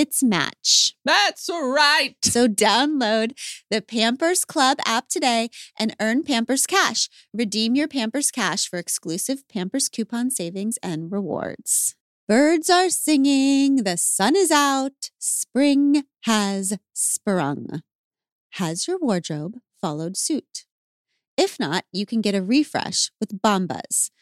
its match. That's right. So download the Pampers Club app today and earn Pampers Cash. Redeem your Pampers Cash for exclusive Pampers coupon savings and rewards. Birds are singing, the sun is out, spring has sprung. Has your wardrobe followed suit? If not, you can get a refresh with Bombas,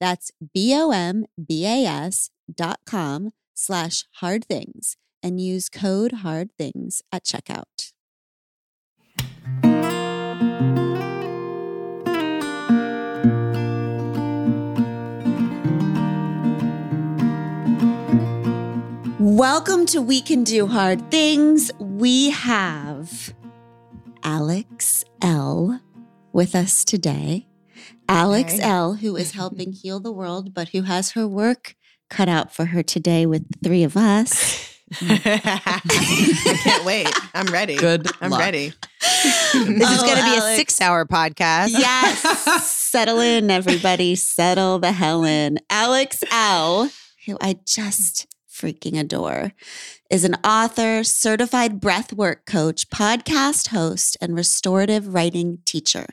That's B-O-M-B-A-S dot com slash hard things and use code hard things at checkout. Welcome to We Can Do Hard Things. We have Alex Elle with us today. Alex Okay. Elle, who is helping heal the world, but who has her work cut out for her today with the three of us. I can't wait. I'm ready. Good I'm luck. ready. This is Oh, going to be Alex. a six hour podcast. Yes. Settle in, everybody. Settle the hell in. Alex Elle, who I just freaking adore, is an author, certified breathwork coach, podcast host, and restorative writing teacher.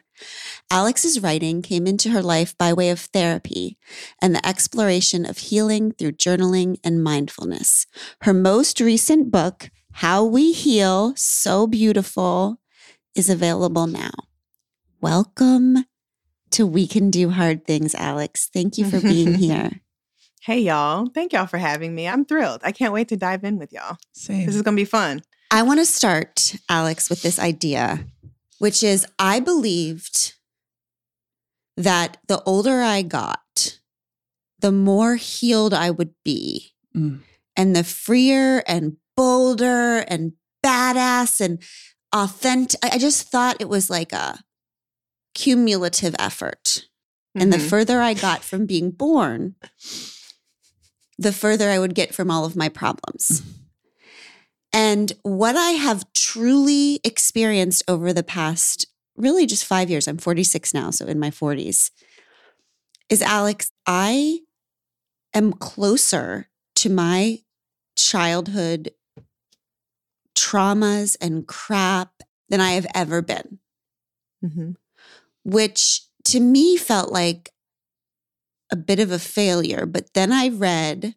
Alex's writing came into her life by way of therapy and the exploration of healing through journaling and mindfulness. Her most recent book, How We Heal So Beautiful, is available now. Welcome to We Can Do Hard Things, Alex. Thank you for being here. Hey, y'all. Thank y'all for having me. I'm thrilled. I can't wait to dive in with y'all. Same. This is going to be fun. I want to start, Alex, with this idea, which is I believed that the older I got, the more healed I would be, Mm. and the freer and bolder and badass and authentic. I just thought it was like a cumulative effort. And the Mhm. further I got from being born, the further I would get from all of my problems. And what I have truly experienced over the past really just five years, I'm 46 now, so in my 40s, is Alex, I am closer to my childhood traumas and crap than I have ever been Mhm. which to me felt like a bit of a failure. But then I read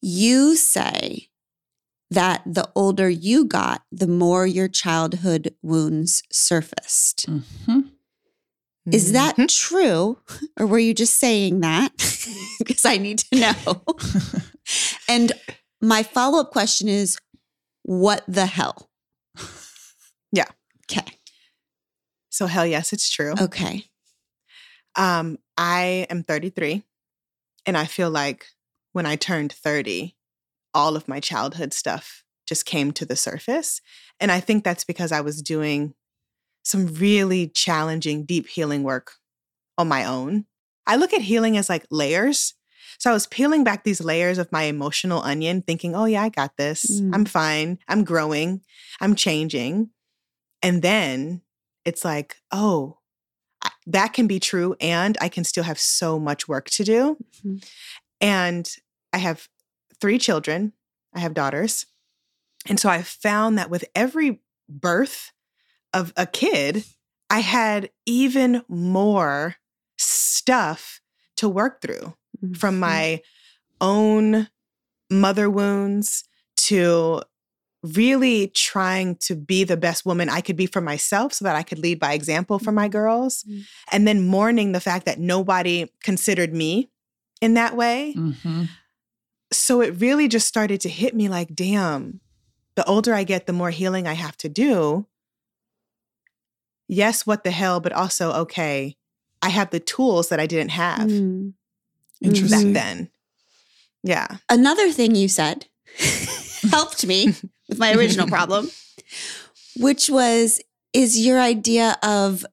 you say that the older you got, the more your childhood wounds surfaced. Mhm. Is that Mhm. true? Or were you just saying that? because I need to know. and my follow up question is what the hell? Yeah. Okay. So, hell yes, it's true. Okay. Um, I am 33, and I feel like when I turned 30, all of my childhood stuff just came to the surface. And I think that's because I was doing some really challenging, deep healing work on my own. I look at healing as like layers. So I was peeling back these layers of my emotional onion, thinking, oh, yeah, I got this. Mm. I'm fine. I'm growing. I'm changing. And then it's like, oh, I, that can be true and I can still have so much work to do. Mhm. And I have three children. I have daughters. And so I found that with every birth of a kid, I had even more stuff to work through from Mhm. my own mother wounds to really trying to be the best woman I could be for myself so that I could lead by example for my girls. Mhm. And then mourning the fact that nobody considered me in that way. Mhm. So it really just started to hit me like, damn, the older I get, the more healing I have to do. Yes, what the hell, but also, okay, I have the tools that I didn't have Mm. Interesting. back then. Yeah. Another thing you said helped me with my original problem, which was is your idea of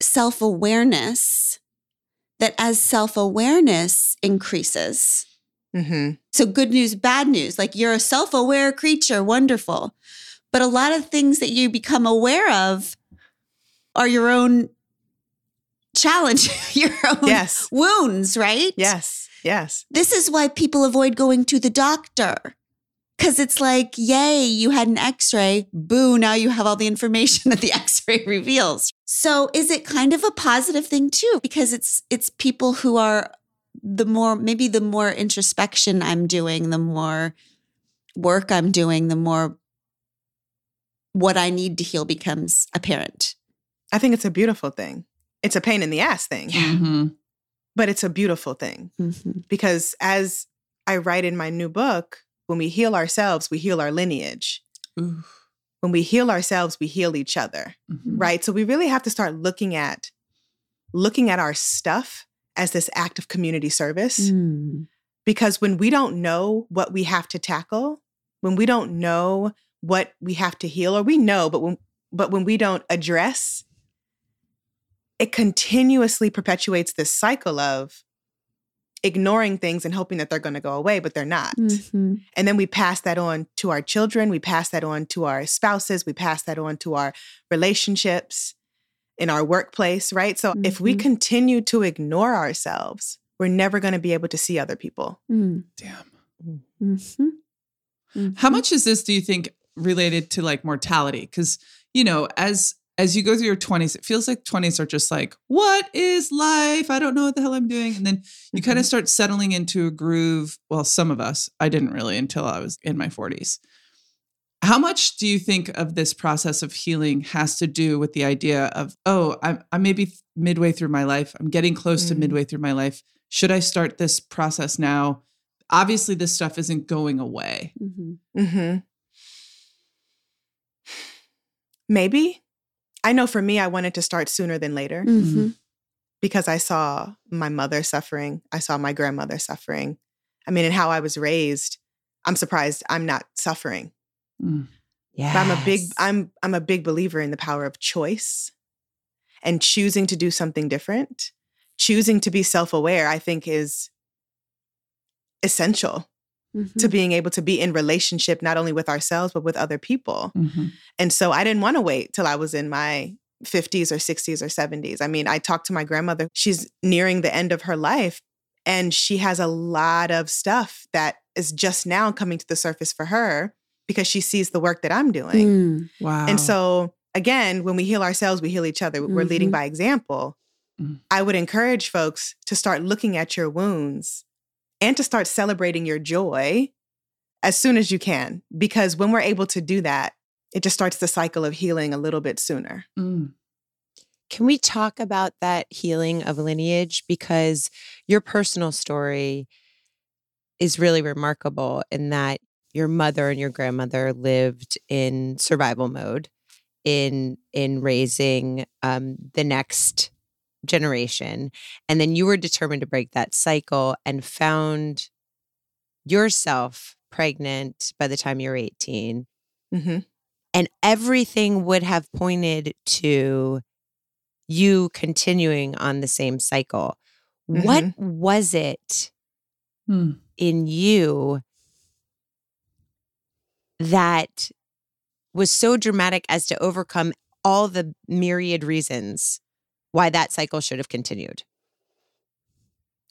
self awareness that as self awareness increases, hmm so good news, bad news, like you're a self aware creature, wonderful. But a lot of things that you become aware of are your own challenge, your own Yes. wounds, right? Yes. Yes. This is why people avoid going to the doctor. Because it's like, yay, you had an x ray. Boo, now you have all the information that the x ray reveals. So is it kind of a positive thing too? Because it's it's people who are the more maybe the more introspection I'm doing, the more work I'm doing, the more what I need to heal becomes apparent. I think it's a beautiful thing. It's a pain in the ass thing, Mhm. but it's a beautiful thing Mhm. because as I write in my new book, when we heal ourselves, we heal our lineage. Ooh. When we heal ourselves, we heal each other. Mhm. right so we really have to start looking at looking at our stuff as this act of community service Mm. because when we don't know what we have to tackle when we don't know what we have to heal or we know but when but when we don't address it continuously perpetuates this cycle of ignoring things and hoping that they're going to go away but they're not Mhm. and then we pass that on to our children, we pass that on to our spouses, we pass that on to our relationships in our workplace, right? So if we Mhm. continue to ignore ourselves, we're never going to be able to see other people. Mm. Damn. Mhm. How Mhm. much is this, do you think, related to like mortality? Because, you know, as as you go through your 20s, it feels like 20s are just like, what is life? I don't know what the hell I'm doing. And then you kind of start settling into a groove. Well, some of us, I didn't really until I was in my 40s. How much do you think of this process of healing has to do with the idea of, oh, I'm, I'm maybe midway through my life. I'm getting close to Mhm. midway through my life. Should I start this process now? Obviously, this stuff isn't going away. Mhm. hmm Maybe. I know for me, I wanted to start sooner than later Mhm. because I saw my mother suffering. I saw my grandmother suffering. I mean, and how I was raised, I'm surprised I'm not suffering. Mm. Yeah. I'm a big I'm I'm a big believer in the power of choice and choosing to do something different. Choosing to be self-aware, I think is essential Mhm. to being able to be in relationship not only with ourselves but with other people. Mhm. And so I didn't want to wait till I was in my 50s or 60s or 70s. I mean, I talked to my grandmother. She's nearing the end of her life and she has a lot of stuff that is just now coming to the surface for her because she sees the work that I'm doing. Mm. Wow. And so, again, when we heal ourselves, we heal each other. We're leading Mhm. by example. Mm. I would encourage folks to start looking at your wounds and to start celebrating your joy as soon as you can. Because when we're able to do that, it just starts the cycle of healing a little bit sooner. Mm. Can we talk about that healing of lineage? Because your personal story is really remarkable in that your mother and your grandmother lived in survival mode in in raising um, the next generation and then you were determined to break that cycle and found yourself pregnant by the time you were 18 hmm and everything would have pointed to you continuing on the same cycle. What was it Hmm. in you that was so dramatic as to overcome all the myriad reasons why that cycle should have continued.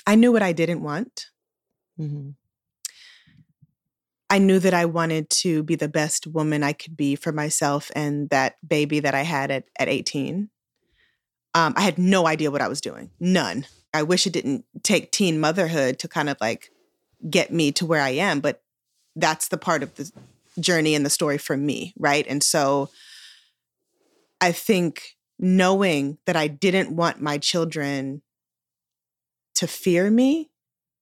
I knew what I didn't want. Mm-hmm. I knew that I wanted to be the best woman I could be for myself and that baby that I had at, at 18. Um, I had no idea what I was doing. None. I wish it didn't take teen motherhood to kind of like get me to where I am, but that's the part of the journey and the story for me, right? And so I think knowing that I didn't want my children to fear me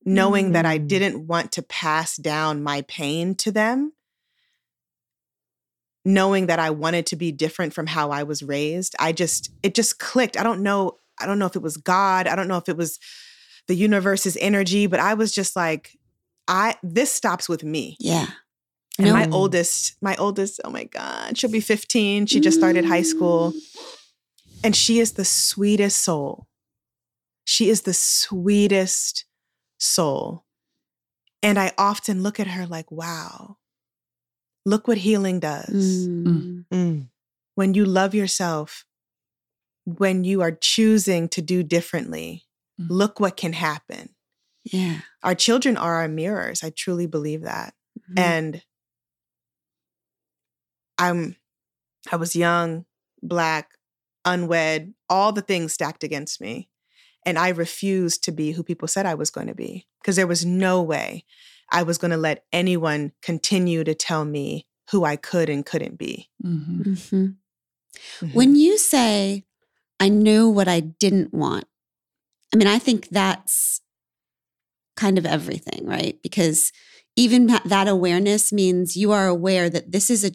knowing that I Mm. didn't want to pass down my pain to them, knowing that I wanted to be different from how I was raised. I just, it just clicked. I don't know. I don't know if it was God. I don't know if it was the universe's energy, but I was just like, I, this stops with me. Yeah. And No. my oldest, my oldest, oh my God, she'll be 15. She just started high school. And she is the sweetest soul. She is the sweetest soul. And I often look at her like, wow, look what healing does. Mm. Mm. When you love yourself, when you are choosing to do differently, Mm. look what can happen. Yeah. Our children are our mirrors. I truly believe that. Mhm. and i'm i was young black unwed all the things stacked against me and i refused to be who people said i was going to be because there was no way i was going to let anyone continue to tell me who i could and couldn't be Mhm. Mhm. Mhm. When you say, I knew what I didn't want, I mean, I think that's kind of everything, right? Because even that- awareness means you are aware that this is a,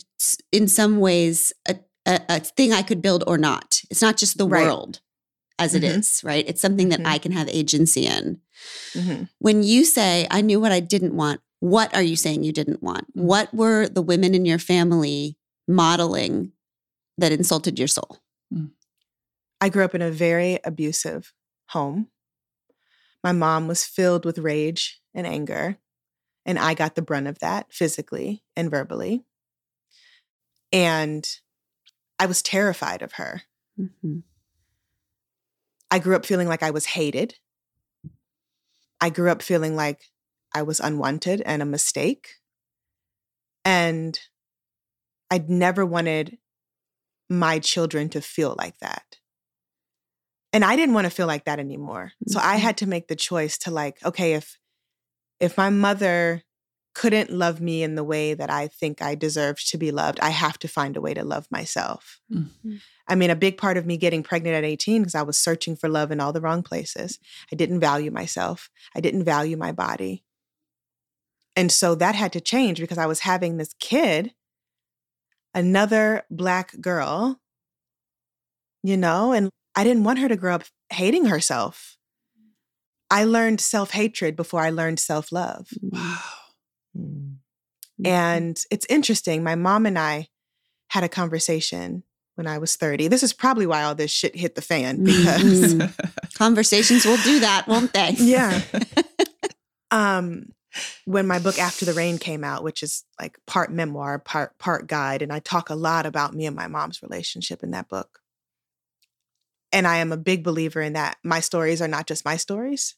in some ways, a, a, a thing I could build or not. It's not just the Right. world as it Mhm. is, right? It's something that Mhm. I can have agency in. Mhm. When you say, I knew what I didn't want, what are you saying you didn't want? Mm. What were the women in your family modeling that insulted your soul? I grew up in a very abusive home. My mom was filled with rage and anger, and I got the brunt of that physically and verbally. And I was terrified of her. Mhm. I grew up feeling like I was hated. I grew up feeling like I was unwanted and a mistake. And I'd never wanted my children to feel like that. And I didn't want to feel like that anymore. So I Mhm. had to make the choice to like, okay, if if my mother couldn't love me in the way that I think I deserved to be loved, I have to find a way to love myself. Mhm. I mean, a big part of me getting pregnant at 18 because I was searching for love in all the wrong places. I didn't value myself. I didn't value my body. And so that had to change because I was having this kid, another black girl, you know, and I didn't want her to grow up hating herself. I learned self hatred before I learned self love. Wow. Mm. And it's interesting. My mom and I had a conversation when I was 30. This is probably why all this shit hit the fan because conversations will do that, won't they? Yeah. um when my book After the Rain came out, which is like part memoir, part part guide, and I talk a lot about me and my mom's relationship in that book. And I am a big believer in that my stories are not just my stories.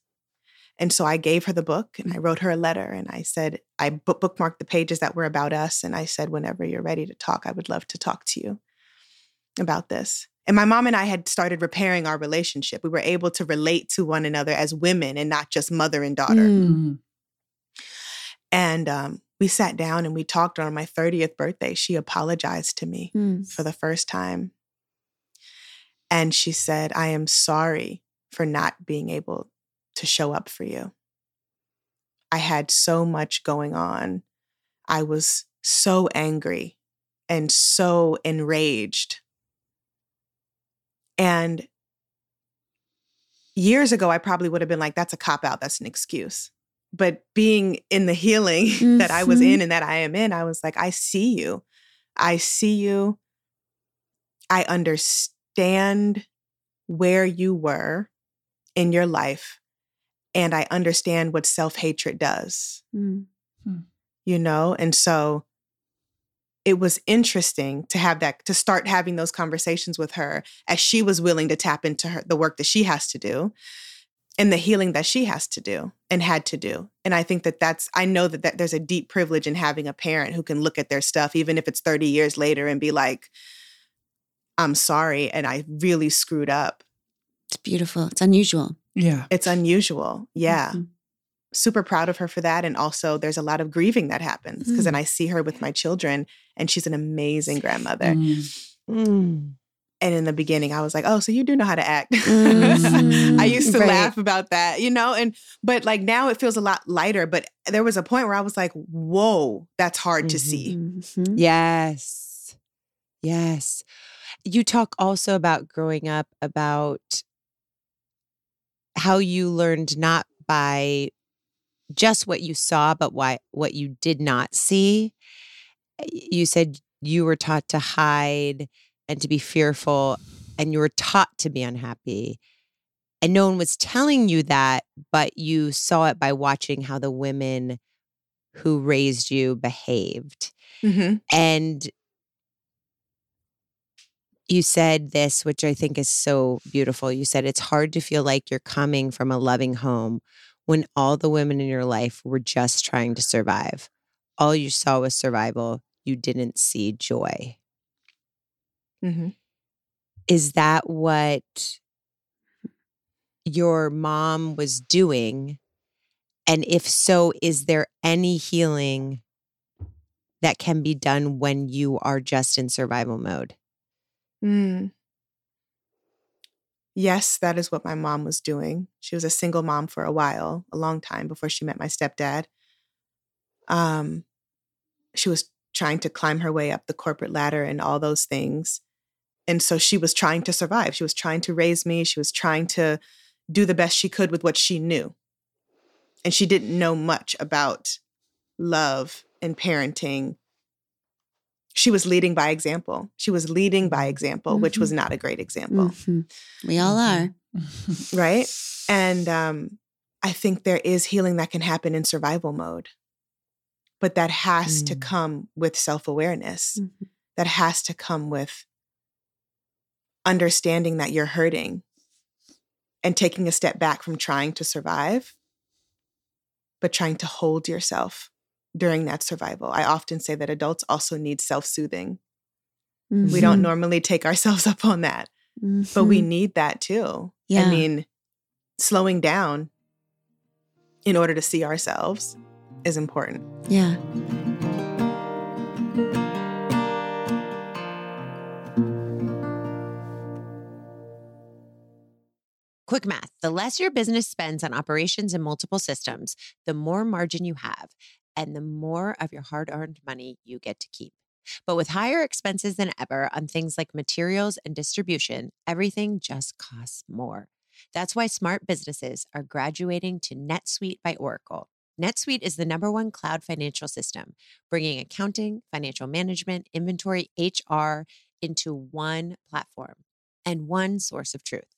And so I gave her the book and I wrote her a letter and I said, I bookmarked the pages that were about us. And I said, whenever you're ready to talk, I would love to talk to you about this. And my mom and I had started repairing our relationship. We were able to relate to one another as women and not just mother and daughter. Mm. And um, we sat down and we talked on my 30th birthday. She apologized to me Mm. for the first time. And she said, I am sorry for not being able to show up for you. I had so much going on. I was so angry and so enraged. And years ago, I probably would have been like, that's a cop out, that's an excuse. But being in the healing that I was Mhm. in and that I am in, I was like, I see you. I see you. I understand where you were in your life. And I understand what self hatred does Mm. you know? And so it was interesting to have that to start having those conversations with her as she was willing to tap into her the work that she has to do and the healing that she has to do and had to do and i think that that's i know that, that there's a deep privilege in having a parent who can look at their stuff even if it's 30 years later and be like i'm sorry and i really screwed up It's beautiful. It's unusual. Yeah. it's unusual yeah Mhm. super proud of her for that and also there's a lot of grieving that happens because then i see her with my children and she's an amazing grandmother Mm. Mm. and in the beginning i was like oh so you do know how to act i used to Right. laugh about that you know and but like now it feels a lot lighter but there was a point where i was like whoa that's hard to Mhm. see Mhm. Yes. Yes. You talk also about growing up about how you learned not by just what you saw, but why what you did not see. You said you were taught to hide and to be fearful, and you were taught to be unhappy. And no one was telling you that, but you saw it by watching how the women who raised you behaved. Mhm. And you said this, which I think is so beautiful. You said it's hard to feel like you're coming from a loving home when all the women in your life were just trying to survive. All you saw was survival. You didn't see joy. Mhm. Is that what your mom was doing? And if so, is there any healing that can be done when you are just in survival mode? Mm. Yes, that is what my mom was doing. She was a single mom for a while, a long time before she met my stepdad. Um, she was trying to climb her way up the corporate ladder and all those things. And so she was trying to survive. She was trying to raise me. She was trying to do the best she could with what she knew. And she didn't know much about love and parenting. She was leading by example. She was leading by example, which was not a great example Mhm. We all are. right and um i think there is healing that can happen in survival mode but that has to Mm. come with self-awareness Mhm. that has to come with understanding that you're hurting and taking a step back from trying to survive but trying to hold yourself during that survival i often say that adults also need self-soothing we don't Mhm. normally take ourselves up on that but we Mhm. need that too. Yeah. I mean, slowing down in order to see ourselves is important. Yeah. Quick math the less your business spends on operations and multiple systems, the more margin you have, and the more of your hard earned money you get to keep. But with higher expenses than ever on things like materials and distribution, everything just costs more. That's why smart businesses are graduating to NetSuite by Oracle. NetSuite is the number one cloud financial system, bringing accounting, financial management, inventory, HR into one platform and one source of truth.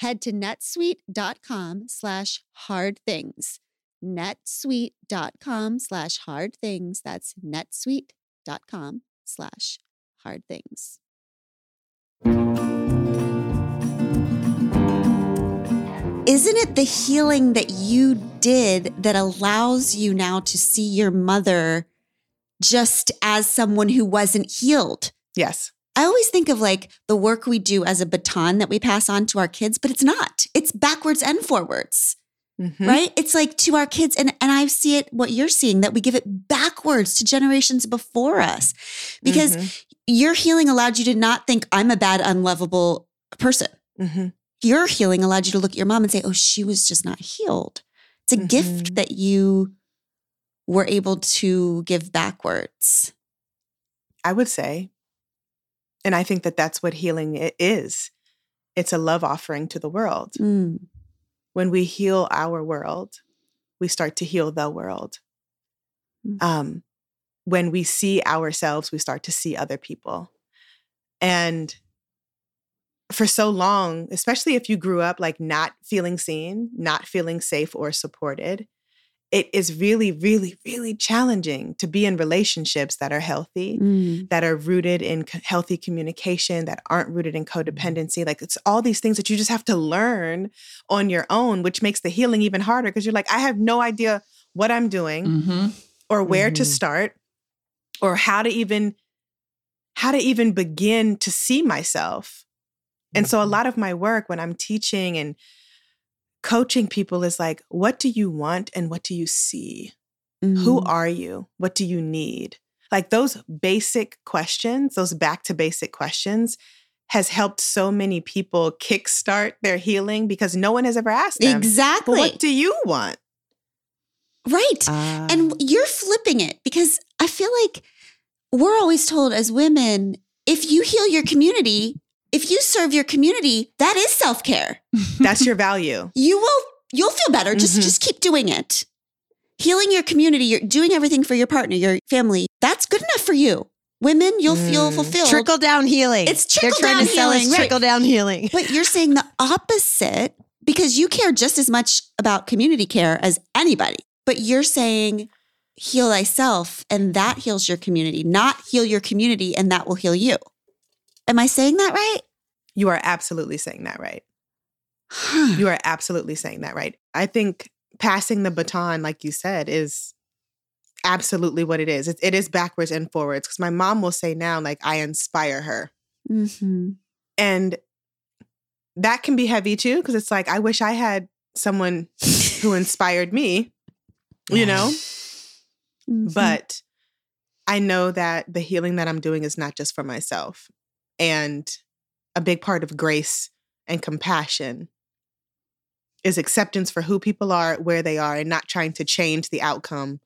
Head to netsuite.com slash hard things. netsuite.com slash hard things. That's netsuite.com slash hard things. Isn't it the healing that you did that allows you now to see your mother just as someone who wasn't healed? Yes. I always think of like the work we do as a baton that we pass on to our kids, but it's not. It's backwards and forwards, Mhm. right? It's like to our kids, and, and I see it what you're seeing that we give it backwards to generations before us because Mhm. your healing allowed you to not think, I'm a bad, unlovable person. Mhm. Your healing allowed you to look at your mom and say, oh, she was just not healed. It's a gift Mhm. that you were able to give backwards. I would say. And I think that that's what healing is. It's a love offering to the world. Mm. When we heal our world, we start to heal the world. Mm. Um, when we see ourselves, we start to see other people. And for so long, especially if you grew up like not feeling seen, not feeling safe or supported, it is really, really, really challenging to be in relationships that are healthy, Mm. that are rooted in co- healthy communication, that aren't rooted in codependency. Like it's all these things that you just have to learn on your own, which makes the healing even harder because you're like, I have no idea what I'm doing Mm-hmm. or where to Mhm. start or how to even how to even begin to see myself. And so a Mhm. lot of my work when I'm teaching and coaching people is like, what do you want and what do you see? Who Mm. are you? What do you need? Like those basic questions, those back to basic questions has helped so many people kickstart their healing because no one has ever asked them. exactly what do you want? right? Ah. and you're flipping it because I feel like we're always told as women, if you heal your community, if you serve your community, that is self care. That's your value. You will you'll feel better. Just Mhm. just keep doing it. Healing your community, you're doing everything for your partner, your family. That's good enough for you. Women, you'll feel Mm. fulfilled. trickle down healing. It's They're trying trickle-down to sell us healing, right. trickle down healing. But you're saying the opposite because you care just as much about community care as anybody. But you're saying heal thyself and that heals your community, not heal your community and that will heal you. Am I saying that right? You are absolutely saying that right. You are absolutely saying that right. I think passing the baton, like you said, is absolutely what it is. It, it is backwards and forwards. Because my mom will say now, like, I inspire her. Mhm. And that can be heavy too, because it's like, I wish I had someone who inspired me, you know? Mhm. But I know that the healing that I'm doing is not just for myself. And a big part of grace and compassion is acceptance for who people are, where they are, and not trying to change the outcome.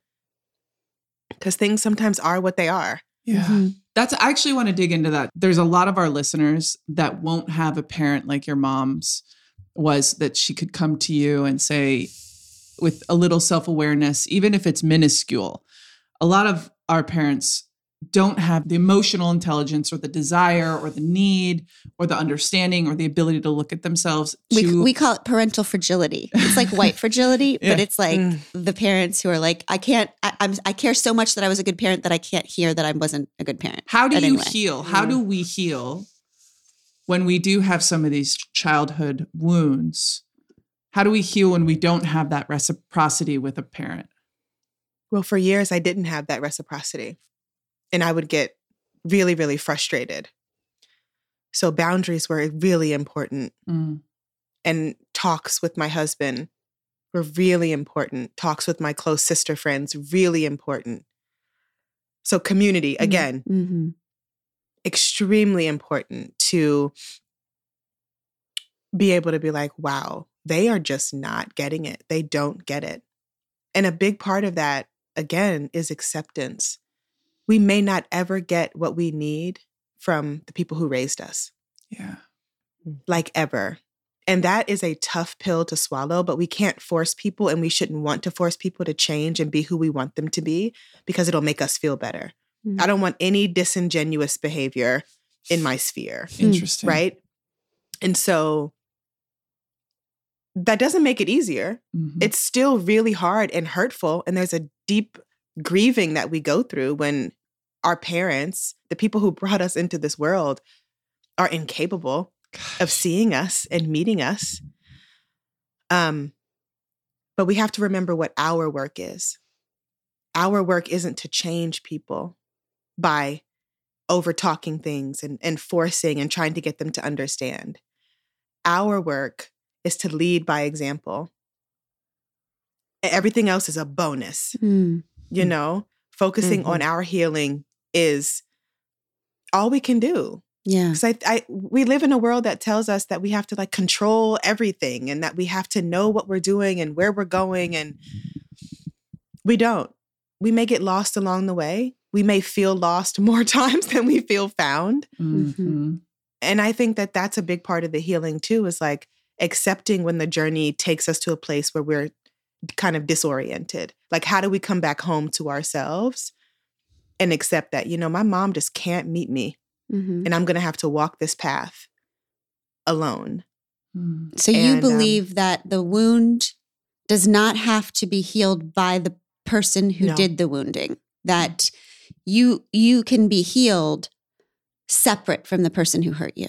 Because things sometimes are what they are. Yeah. Mhm. That's I actually want to dig into that. There's a lot of our listeners that won't have a parent like your mom's was that she could come to you and say with a little self-awareness, even if it's minuscule. A lot of our parents don't have the emotional intelligence or the desire or the need or the understanding or the ability to look at themselves we, to we call it parental fragility. It's like white fragility, Yeah. but it's like Mm. the parents who are like, I can't, I, I'm, I care so much that I was a good parent that I can't hear that I wasn't a good parent. How do But you anyway. heal? How Mm. do we heal when we do have some of these childhood wounds? How do we heal when we don't have that reciprocity with a parent? Well, for years, I didn't have that reciprocity. And I would get really, really frustrated. So boundaries were really important. Mm. and talks with my husband were really important. Talks with my close sister friends, really important. So, community, Mm. again, Mm-hmm. extremely important to be able to be like, wow, they are just not getting it. They don't get it. And a big part of that, again, is acceptance. We may not ever get what we need from the people who raised us. Yeah. like ever. And that is a tough pill to swallow, but we can't force people and we shouldn't want to force people to change and be who we want them to be because it'll make us feel better. Mhm. I don't want any disingenuous behavior in my sphere, Interesting. right? And so that doesn't make it easier. Mhm. It's still really hard and hurtful. And there's a deep grieving that we go through when our parents, the people who brought us into this world, are incapable of seeing us and meeting us. Um, but we have to remember what our work is. Our work isn't to change people by over talking things and, and forcing and trying to get them to understand. Our work is to lead by example. Everything else is a bonus, Mm. you know? Focusing on our healing is all we can do Yeah. because I, I we live in a world that tells us that we have to like control everything and that we have to know what we're doing and where we're going and we don't we may get lost along the way we may feel lost more times than we feel found. Mhm. And I think that that's a big part of the healing too is like accepting when the journey takes us to a place where we're kind of disoriented. Like, how do we come back home to ourselves and accept that, you know, my mom just can't meet me Mhm. and I'm going to have to walk this path alone. Mm. So you And, um, believe that the wound does not have to be healed by the person who No. did the wounding. That you you can be healed separate from the person who hurt you.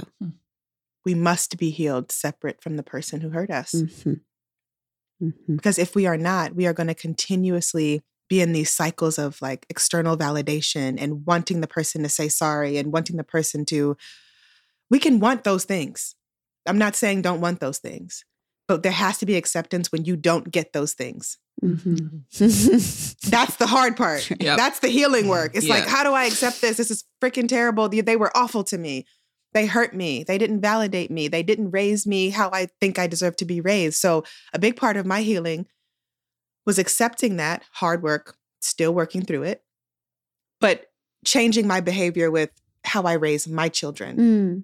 We must be healed separate from the person who hurt us. Mhm. Mhm. Because if we are not, we are going to continuously be in these cycles of like external validation and wanting the person to say sorry and wanting the person to. We can want those things. I'm not saying don't want those things, but there has to be acceptance when you don't get those things. Mhm. That's the hard part. Yep. That's the healing work. It's like, how do I accept this? This is freaking terrible. They- They were awful to me. They hurt me. They didn't validate me. They didn't raise me how I think I deserve to be raised. So, a big part of my healing was accepting that hard work, still working through it, but changing my behavior with how I raise my children Mm.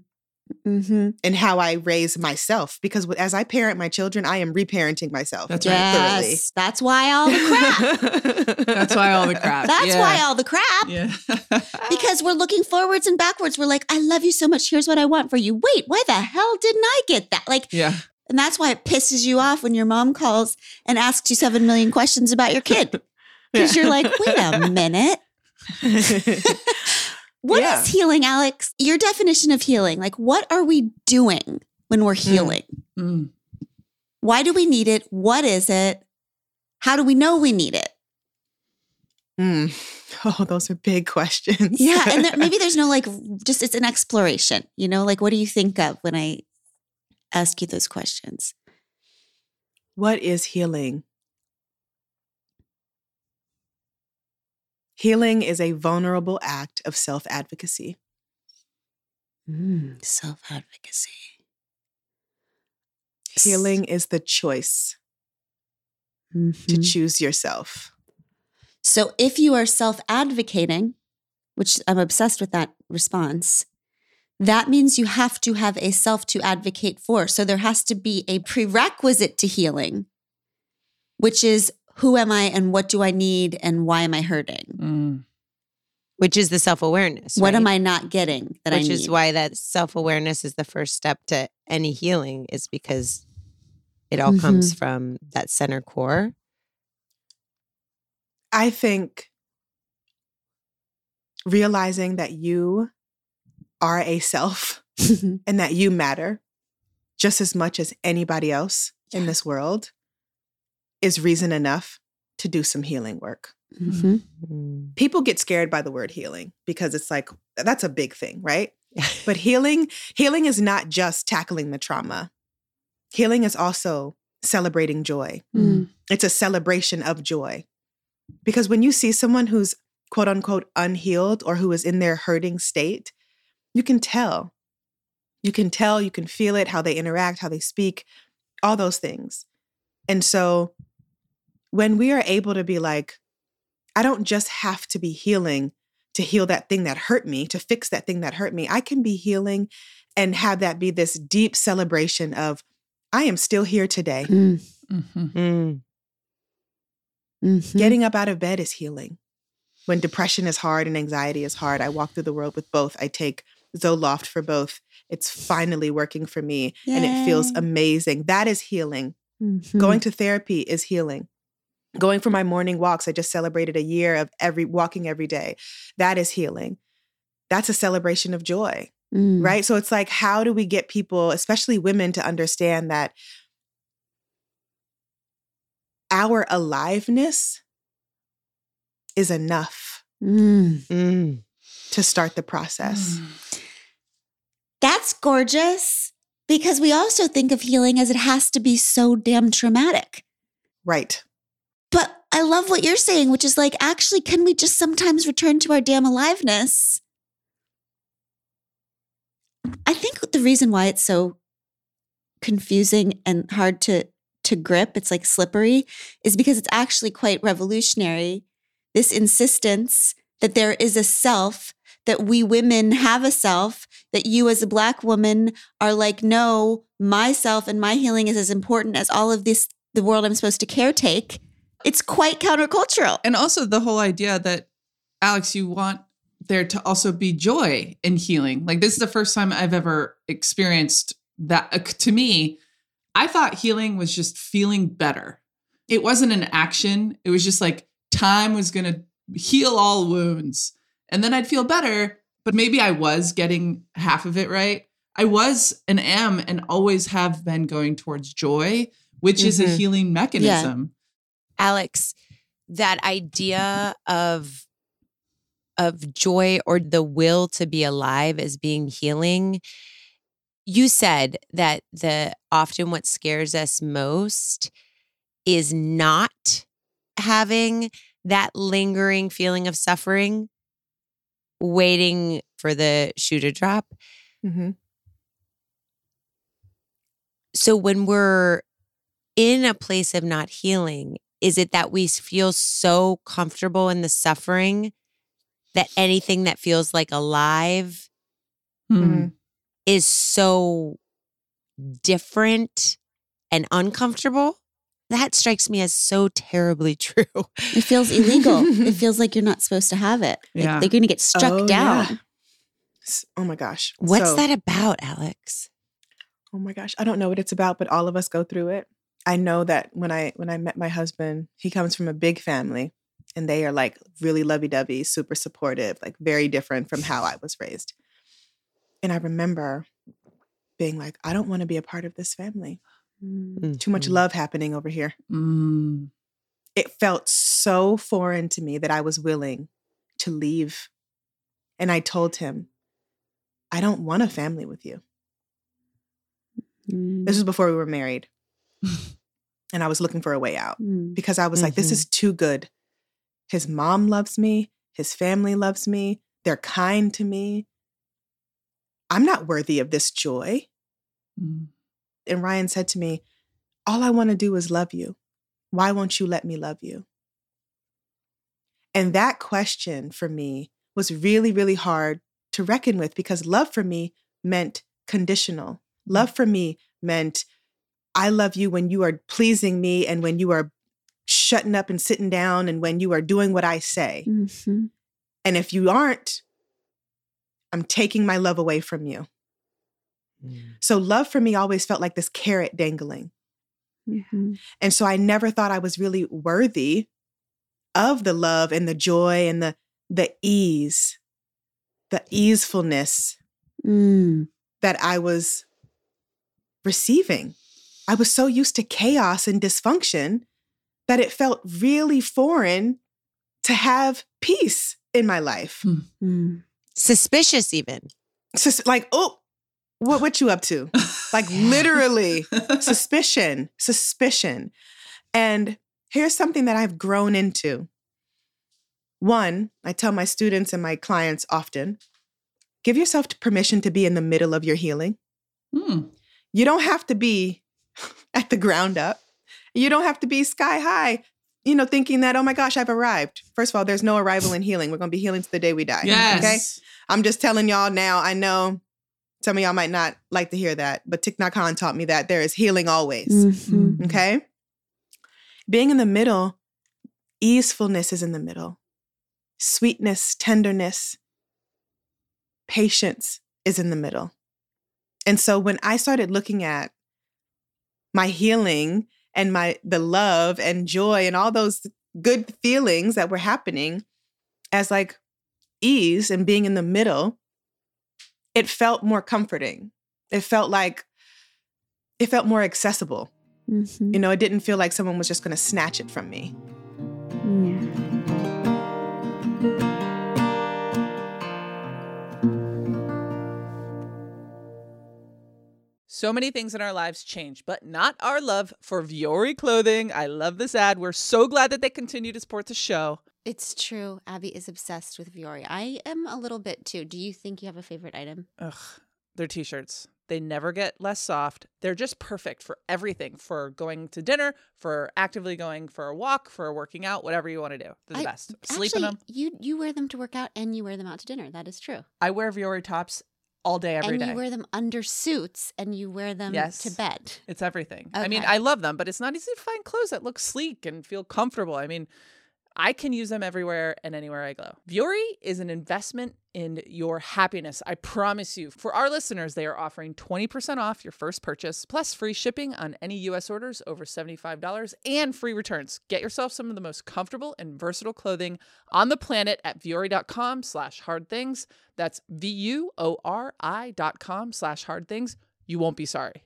Mhm. and how I raise myself. Because as I parent my children, I am reparenting myself. That's right. thoroughly. Yes, that's why all the crap. That's why all the crap. That's Yeah. why all the crap. Yeah. Because we're looking forwards and backwards. We're like, I love you so much. Here's what I want for you. Wait, why the hell didn't I get that? Like, yeah. And that's why it pisses you off when your mom calls and asks you seven million questions about your kid. Because you're like, wait a minute. What is Yeah. healing, Alex? Your definition of healing. Like, what are we doing when we're healing? Mm. Why do we need it? What is it? How do we know we need it? Mm. Oh, those are big questions. Yeah. And there, maybe there's no like, just it's an exploration, you know? Like, what do you think of when I ask you those questions? what is healing? Healing is a vulnerable act of self advocacy. Mm, Self advocacy. Healing is the choice to Mhm. choose yourself. So if you are self advocating, which I'm obsessed with that response, that means you have to have a self to advocate for. So there has to be a prerequisite to healing, which is who am I and what do I need and why am I hurting? Mm. which is the self awareness. What am I not getting that I Which is why that self awareness is the first step to any healing, is because it all comes Mm-hmm. from that center core. I think realizing that you are a self and that you matter just as much as anybody else in this world is reason enough to do some healing work. Mhm. Mm. People get scared by the word healing because it's like that's a big thing, right? But healing healing is not just tackling the trauma. Healing is also celebrating joy. Mm. It's a celebration of joy. Because when you see someone who's quote unquote unhealed or who is in their hurting state, you can tell. You can tell, you can feel it, how they interact, how they speak, all those things. And so when we are able to be like, I don't just have to be healing to heal that thing that hurt me, to fix that thing that hurt me. I can be healing and have that be this deep celebration of, I am still here today. Mm. Mhm. Mm. Mhm. Getting up out of bed is healing. When depression is hard and anxiety is hard, I walk through the world with both. I take Zoloft for both. It's finally working for me and it feels amazing. That is healing. Mhm. Going to therapy is healing. Going for my morning walks, I just celebrated a year of every walking every day. That is healing. That's a celebration of joy, Mm. right? So it's like, how do we get people, especially women, to understand that our aliveness is enough Mm. Mm. to start the process? That's gorgeous because we also think of healing as it has to be so damn traumatic. Right. But I love what you're saying, which is like, actually, can we just sometimes return to our damn aliveness? I think the reason why it's so confusing and hard to to grip, it's like slippery, is because it's actually quite revolutionary. This insistence that there is a self, that we women have a self, that you as a black woman are like, no, myself and my healing is as important as all of this, the world I'm supposed to caretake. It's quite countercultural. And also the whole idea that, Alex, you want there to also be joy in healing. Like, this is the first time I've ever experienced that. Uh, to me, I thought healing was just feeling better. It wasn't an action, it was just like time was going to heal all wounds. And then I'd feel better, but maybe I was getting half of it right. I was and am and always have been going towards joy, which is a Mhm. healing mechanism. Alex, that idea of of joy or the will to be alive as being healing. You said that the often what scares us most is not having that lingering feeling of suffering waiting for the shoe to drop. Mm-hmm. So when we're in a place of not healing, is it that we feel so comfortable in the suffering that anything that feels like alive Hmm. Mhm. is so different and uncomfortable? That strikes me as so terribly true. It feels illegal. it feels like you're not supposed to have it. Like Yeah. they're going to get struck Oh, down. yeah. Oh my gosh. What's So- that about, Alex? Oh my gosh, I don't know what it's about, but all of us go through it. I know that when I when I met my husband, he comes from a big family and they are like really lovey-dovey, super supportive, like very different from how I was raised. And I remember being like, I don't want to be a part of this family. Mm. Too much Mhm. love happening over here. Mm. It felt so foreign to me that I was willing to leave. And I told him, I don't want a family with you. Mm. This was before we were married. and I was looking for a way out. Mm. because I was like, this Mhm. is too good. His mom loves me. His family loves me. They're kind to me. I'm not worthy of this joy. Mm. And Ryan said to me, All I want to do is love you. Why won't you let me love you? And that question for me was really, really hard to reckon with because love for me meant conditional. Love for me meant I love you when you are pleasing me and when you are shutting up and sitting down and when you are doing what I say. Mhm. And if you aren't, I'm taking my love away from you. So love for me always felt like this carrot dangling. Mhm. And so I never thought I was really worthy of the love and the joy and the the ease, the easefulness Mm. that I was receiving. I was so used to chaos and dysfunction that it felt really foreign to have peace in my life. Mm. Suspicious, even. It's just like, oh, what what you up to? Like literally suspicion, suspicion. And here's something that I've grown into. One, I tell my students and my clients often give yourself permission to be in the middle of your healing. Mm. You don't have to be at the ground up, you don't have to be sky high. You know, thinking that, oh my gosh, I've arrived. First of all, there's no arrival in healing. We're going to be healing to the day we die. Yes. Okay. I'm just telling y'all now. I know some of y'all might not like to hear that, but Thich Nhat Hanh taught me that there is healing always. Mhm. Okay. Being in the middle, easefulness is in the middle. Sweetness, tenderness, patience is in the middle. And so when I started looking at my healing and my the love and joy and all those good feelings that were happening as like ease and being in the middle, it felt more comforting. It felt like it felt more accessible. Mhm. You know, it didn't feel like someone was just going to snatch it from me. So many things in our lives change, but not our love for Vuori clothing. I love this ad. We're so glad that they continue to support the show. It's true. Abby is obsessed with Vuori. I am a little bit too. Do you think you have a favorite item? Ugh, their t-shirts. They never get less soft. They're just perfect for everything for going to dinner, for actively going for a walk, for working out, whatever you want to do. They're the I- best. Sleep in Actually, them. You you wear them to work out and you wear them out to dinner. That is true. I wear Vuori tops all day, every and day. you wear them under suits and you wear them Yes. to bed. It's everything. I mean, I love them, but it's not easy to find clothes that look sleek and feel comfortable. I mean, I can use them everywhere and anywhere I go. Vuori is an investment in your happiness. I promise you. For our listeners, they are offering 20% off your first purchase, plus free shipping on any US orders over $75 and free returns. Get yourself some of the most comfortable and versatile clothing on the planet at vuori.com slash hard things. That's V-U-O-R-I dot com slash hard things. You won't be sorry.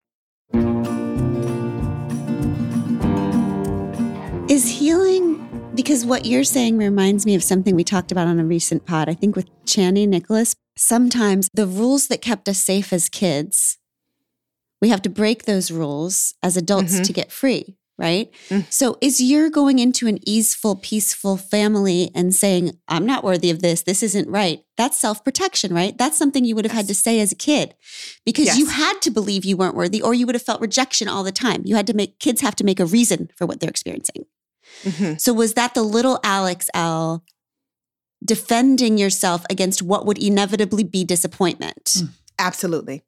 Is healing because what you're saying reminds me of something we talked about on a recent pod, I think with Chani Nicholas. Sometimes the rules that kept us safe as kids, we have to break those rules as adults Mhm. to get free, right? Mm. So is you're going into an easeful, peaceful family and saying, I'm not worthy of this, this isn't right. That's self-protection, right? That's something you would have had to say as a kid because you had to believe you weren't worthy or you would have felt rejection all the time. You had to make kids have to make a reason for what they're experiencing. Mhm. So was that the little Alex Elle defending yourself against what would inevitably be disappointment? Mm. Absolutely.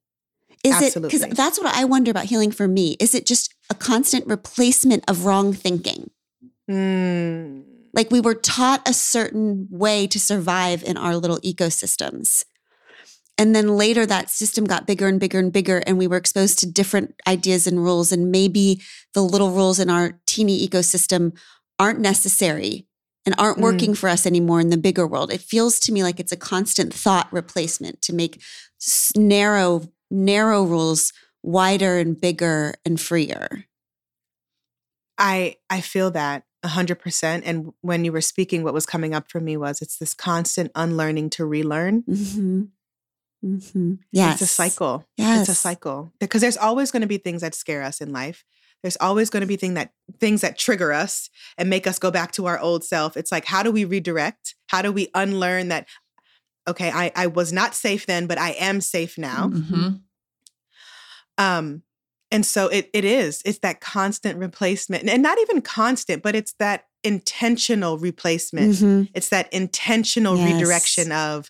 Is it because that's what I wonder about healing for me? Is it just a constant replacement of wrong thinking? Mm. Like we were taught a certain way to survive in our little ecosystems. And then later that system got bigger and bigger and bigger, and we were exposed to different ideas and rules. And maybe the little rules in our teeny ecosystem aren't necessary and aren't Mm. working for us anymore in the bigger world. It feels to me like it's a constant thought replacement to make narrow, narrow rules wider and bigger and freer. I I feel that a hundred percent. And when you were speaking, what was coming up for me was it's this constant unlearning to relearn. Mm-hmm. Mm-hmm. Yes. It's a cycle. Yes. It's a cycle. Because there's always going to be things that scare us in life. There's always going to be thing that things that trigger us and make us go back to our old self. It's like, how do we redirect? How do we unlearn that? Okay, I, I was not safe then, but I am safe now. Mm-hmm. Um, and so it it is. It's that constant replacement, and not even constant, but it's that intentional replacement. Mhm. It's that intentional Yes. redirection of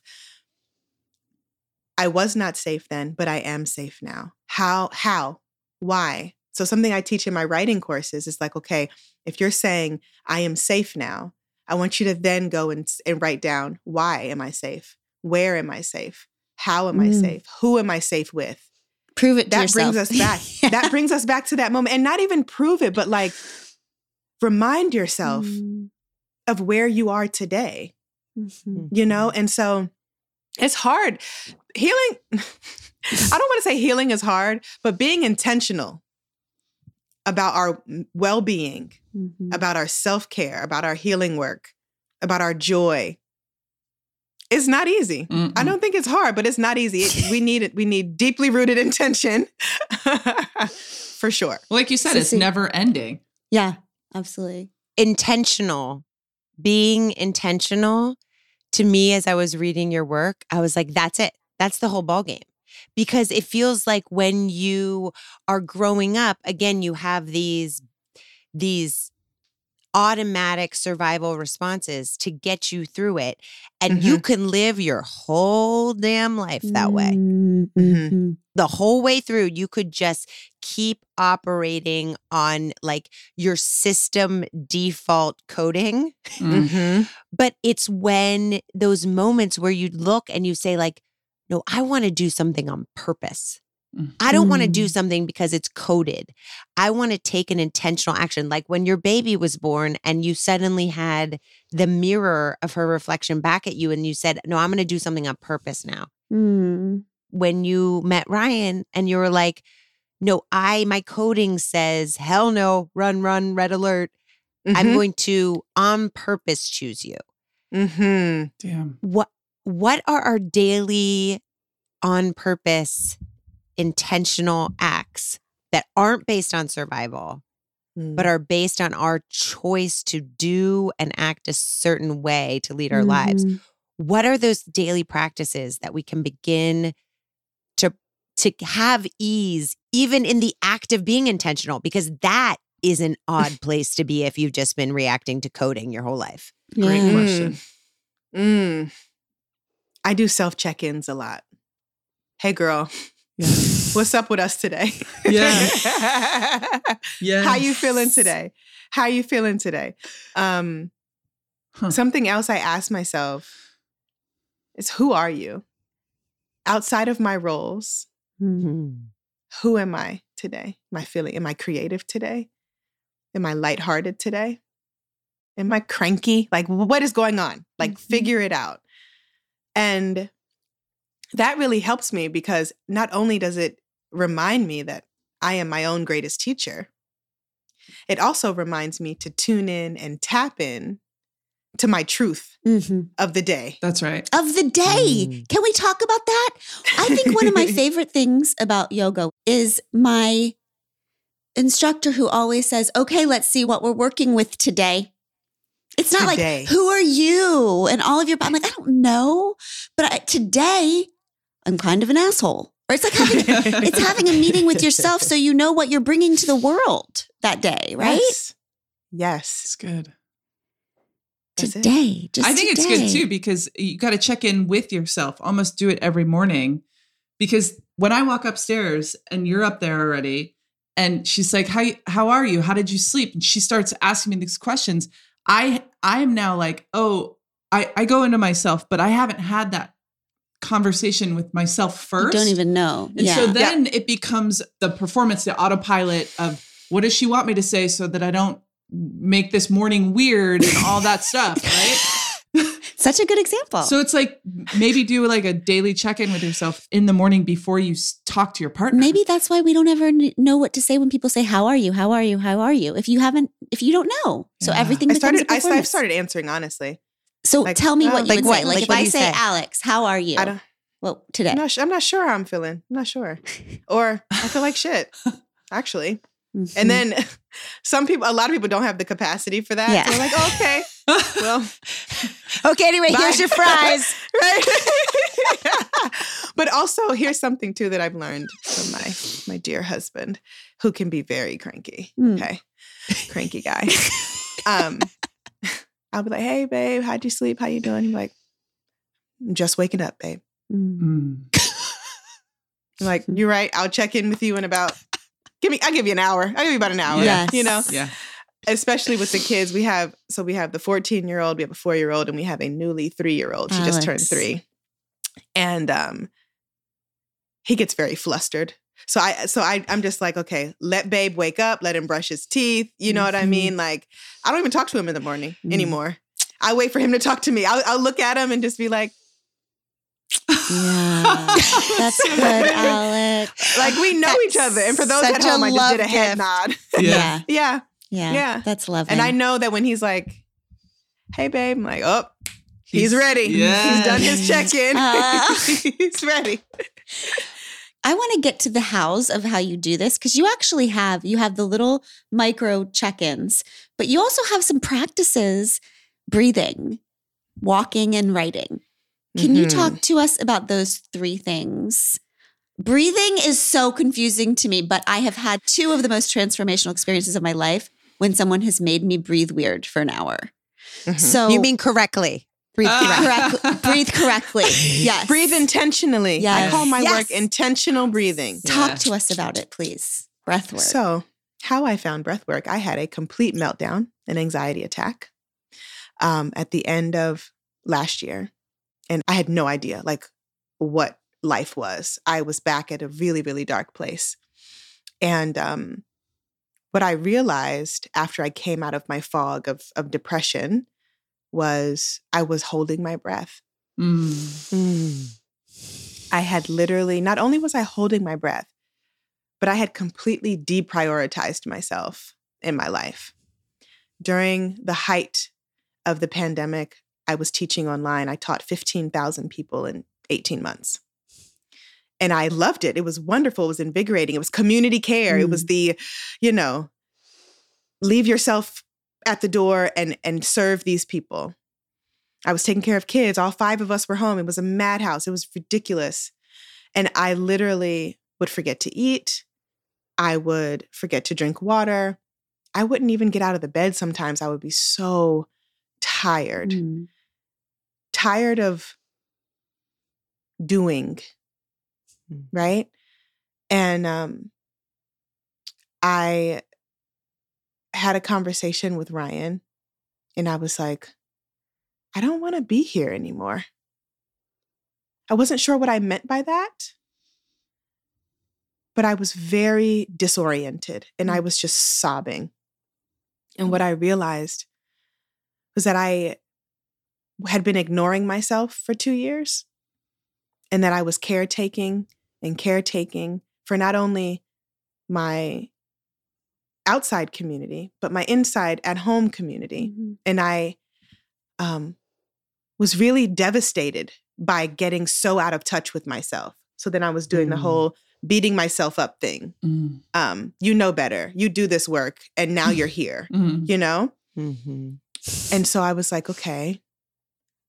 I was not safe then, but I am safe now. How? How? Why? So something I teach in my writing courses is like, okay, if you're saying I am safe now, I want you to then go and, and write down why am I safe? Where am I safe? How am I Mm. safe? Who am I safe with? Prove it to That brings us back. That brings us back to that moment. And not even prove it, but like remind yourself Mm, of where you are today mhm. you know and so it's hard healing i don't want to say healing is hard but being intentional about our well-being Mhm. about our self-care about our healing work about our joy. It's not easy. I don't think it's hard but it's not easy. It- we need it we need deeply rooted intention for sure. Like you said, So it's see- never ending. Yeah, absolutely. intentional. Being intentional to me as i was reading your work i was like that's it. That's the whole ballgame because it feels like when you are growing up again you have these these automatic survival responses to get you through it and you can live your whole damn life that way Mm, Mhm. mhm. the whole way through you could just keep operating on like your system default coding Mm. Mhm. but it's when those moments where you look and you say like no i want to do something on purpose Mm. i don't want to do Mm. something because it's coded i want to take an intentional action like when your baby was born and you suddenly had the mirror of her reflection back at you and you said no i'm going to do something on purpose now Mm. when you met Ryan and you were like, no, I, my coding says, hell no, run, run, red alert. I'm Mhm. going to on purpose choose you. Mm-hmm. Damn. What, what are our daily on purpose intentional acts that aren't based on survival, Mm. but are based on our choice to do and act a certain way to lead our lives? Mhm. what are those daily practices that we can begin to to have ease even in the act of being intentional because that is an odd place to be if you've just been reacting to coding your whole life. Great Yeah. question. Mm. I do self check ins a lot. Hey, girl, Yeah. what's up with us today? Yeah. How you feeling today? How you feeling today? Um, Huh. Something else I ask myself is who are you? Outside of my roles, Mm. who am I today? Am I feeling, am I creative today? Am I lighthearted today? Am I cranky? Like, what is going on? Like, Mhm. figure it out. And that really helps me because not only does it remind me that I am my own greatest teacher, it also reminds me to tune in and tap in to my truth Mhm. of the day. That's right. Of the day. Mm. Can we talk about that? I think one of my favorite things about yoga is my instructor who always says, okay, let's see what we're working with today. It's not Today. like, who are you? And all of your, I'm like, I don't know. But I, today, I'm kind of an asshole. Or it's like having, it's having a meeting with yourself so you know what you're bringing to the world that day, right? Yes. Yes. It's good. That's it. Today. Just I think it's good too because you got to check in with yourself. Almost do it every morning. Because when I walk upstairs and you're up there already, and she's like, "How how are you? How did you sleep?" And she starts asking me these questions. I I am now like, oh, I I go into myself, but I haven't had that conversation with myself You first. don't even know. And yeah. so then it becomes the performance, the autopilot of what does she want me to say so that I don't make this morning weird and all that stuff, right? Such a good example. So it's like maybe do like a daily check in with yourself in the morning before you talk to your partner. Maybe that's why we don't ever know what to say when people say, "How are you? How are you? How are you?" If you haven't, if you don't know, so Yeah. everything I becomes started. a I, I've started answering honestly. So like, tell me uh, what you like would what? say. Like, Like, if what I say, say? "Alex, how are you?" I don't. well, today. I'm not, su- I'm not sure how I'm feeling. I'm not sure. Or I feel like shit, actually. Mhm. And then some people, a lot of people don't have the capacity for that. Yeah. So they're like, oh, okay, well, Okay, anyway, Bye. here's your fries. right. but also, here's something too that I've learned from my my dear husband, who can be very cranky. Mm. Okay, cranky guy. Um, I'll be like, hey, babe, how'd you sleep? How you doing? He's like, I'm just waking up, babe. Mm. I'm like, you're right. I'll check in with you in about. Give me. I'll give you an hour. I'll give you about an hour. Yes. You know, Yeah. especially with the kids. We have so we have the 14 year old, we have a four year old, and we have a newly three year old. She just turned three, and um, he gets very flustered. So I so I I'm just like, okay, let babe wake up, let him brush his teeth. You know what I Mhm. mean? Like I don't even talk to him in the morning Mm. anymore. I wait for him to talk to me. I'll, I'll look at him and just be like, Yeah, that's good, Alex. like we know each other. And for those at Such a home, I just did a love head gift. nod. Yeah, yeah. yeah, Yeah. That's lovely. And I know that when he's like, hey, babe, I'm like, oh, he's, ready. Yes. He's done his check in. Ah. he's ready. I want to get to the hows of how you do this because you actually have you have the little micro check-ins, but you also have some practices breathing, walking and writing. Can you Mhm. talk to us about those three things? Breathing is so confusing to me, but I have had two of the most transformational experiences of my life when someone has made me breathe weird for an hour. Mhm. So You mean correctly? Breathe Ah. correctly. correct, breathe correctly. Yes. Breathe intentionally. I call my Yes. work intentional breathing. Talk Yeah. to us about it, please. Breath work. So, how I found breath work, I had a complete meltdown, an anxiety attack um, at the end of last year. And I had no idea like what life was. I was back at a really, really dark place. And um, what I realized after I came out of my fog of, of depression was I was holding my breath. Mm. Mm. I had literally, not only was I holding my breath, but I had completely deprioritized myself in my life. During the height of the pandemic, I was teaching online. I taught 15,000 people in 18 months. And I loved it. It was wonderful. It was invigorating. It was community care. It was the, you know, leave yourself at the door and and serve these people. I was taking care of kids. All five of us were home. It was a madhouse. It was ridiculous. And I literally would forget to eat. I would forget to drink water. I wouldn't even get out of the bed sometimes. I would be so tired, Mm. Tired of doing, Mm. right? And um, I had a conversation with Ryan, and I was like, I don't want to be here anymore. I wasn't sure what I meant by that, but I was very disoriented and I was just sobbing. And what I realized was that I had been ignoring myself for two years and that I was caretaking and caretaking for not only my outside community, but my inside at home community. Mhm. And I um, was really devastated by getting so out of touch with myself. So then I was doing the Mm. whole beating myself up thing. Mm. Um, you know better. You do this work, and now you're here. Mm. You know. Mhm. And so I was like, okay,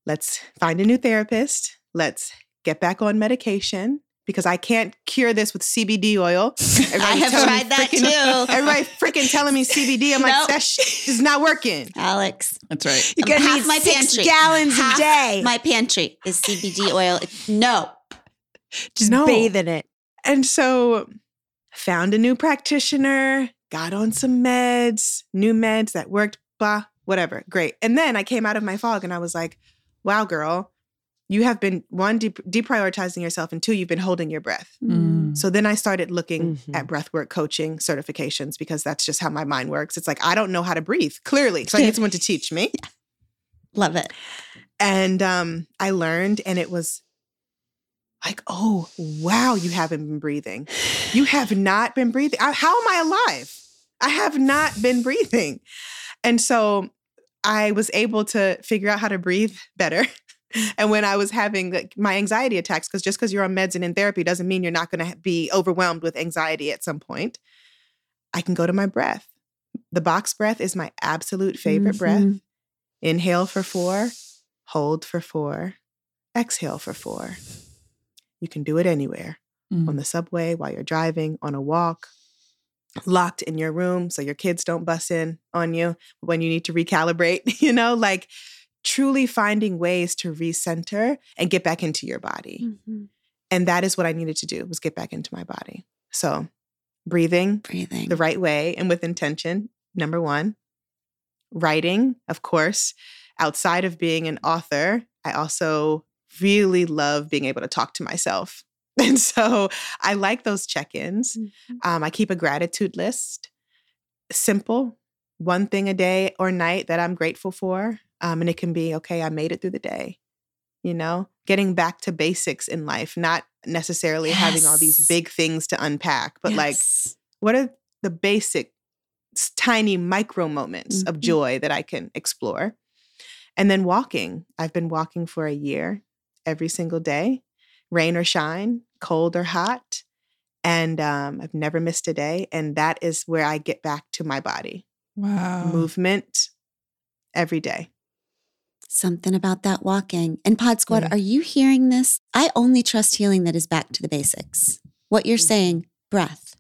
let's find a new therapist. Let's get back on medication because I can't cure this with CBD oil. I have tried that freaking- too. Everybody freaking telling me CBD. I'm like, Nope. that shit is not working. Alex, That's right. You're Um, gonna half need my six pantry. gallons Half a day. my pantry is CBD oil. It's- No. Just No. bathe in it. And so found a new practitioner, got on some meds, new meds that worked, blah, whatever. Great. And then I came out of my fog and I was like, wow, girl, you have been one, de- deprioritizing yourself, and two, you've been holding your breath. Mm. So then I started looking Mhm. at breathwork coaching certifications because that's just how my mind works. It's like, I don't know how to breathe, clearly. So I need someone to teach me. Love it. And um, I learned, and it was like, oh, wow, you haven't been breathing. You have not been breathing. I- how am I alive? I have not been breathing. And so I was able to figure out how to breathe better. And when I was having like my anxiety attacks, because just because you're on meds and in therapy doesn't mean you're not going to be overwhelmed with anxiety at some point, I can go to my breath. The box breath is my absolute favorite breath. Mhm. Inhale for four, hold for four, exhale for four. You can do it anywhere Mm. on the subway, while you're driving, on a walk, locked in your room so your kids don't bust in on you when you need to recalibrate, you know, like truly finding ways to recenter and get back into your body. Mhm. And that is what I needed to do was get back into my body. So breathing Breathing. the right way and with intention, number one. Writing, of course. Outside of being an author, I also really love being able to talk to myself. And so I like those check ins. Mhm. Um, I keep a gratitude list, simple, one thing a day or night that I'm grateful for. Um, and it can be, okay, I made it through the day, you know, getting back to basics in life, not necessarily having all these big things to unpack, but like, what are the basic tiny micro moments of Mhm. joy that I can explore? And then walking. I've been walking for a year every single day, rain or shine, cold or hot. And um, I've never missed a day. And that is where I get back to my body. Wow. Movement every day. Something about that walking. And Pod Squad, Mm. are you hearing this? I only trust healing that is back to the basics. What you're Mm. saying, breath,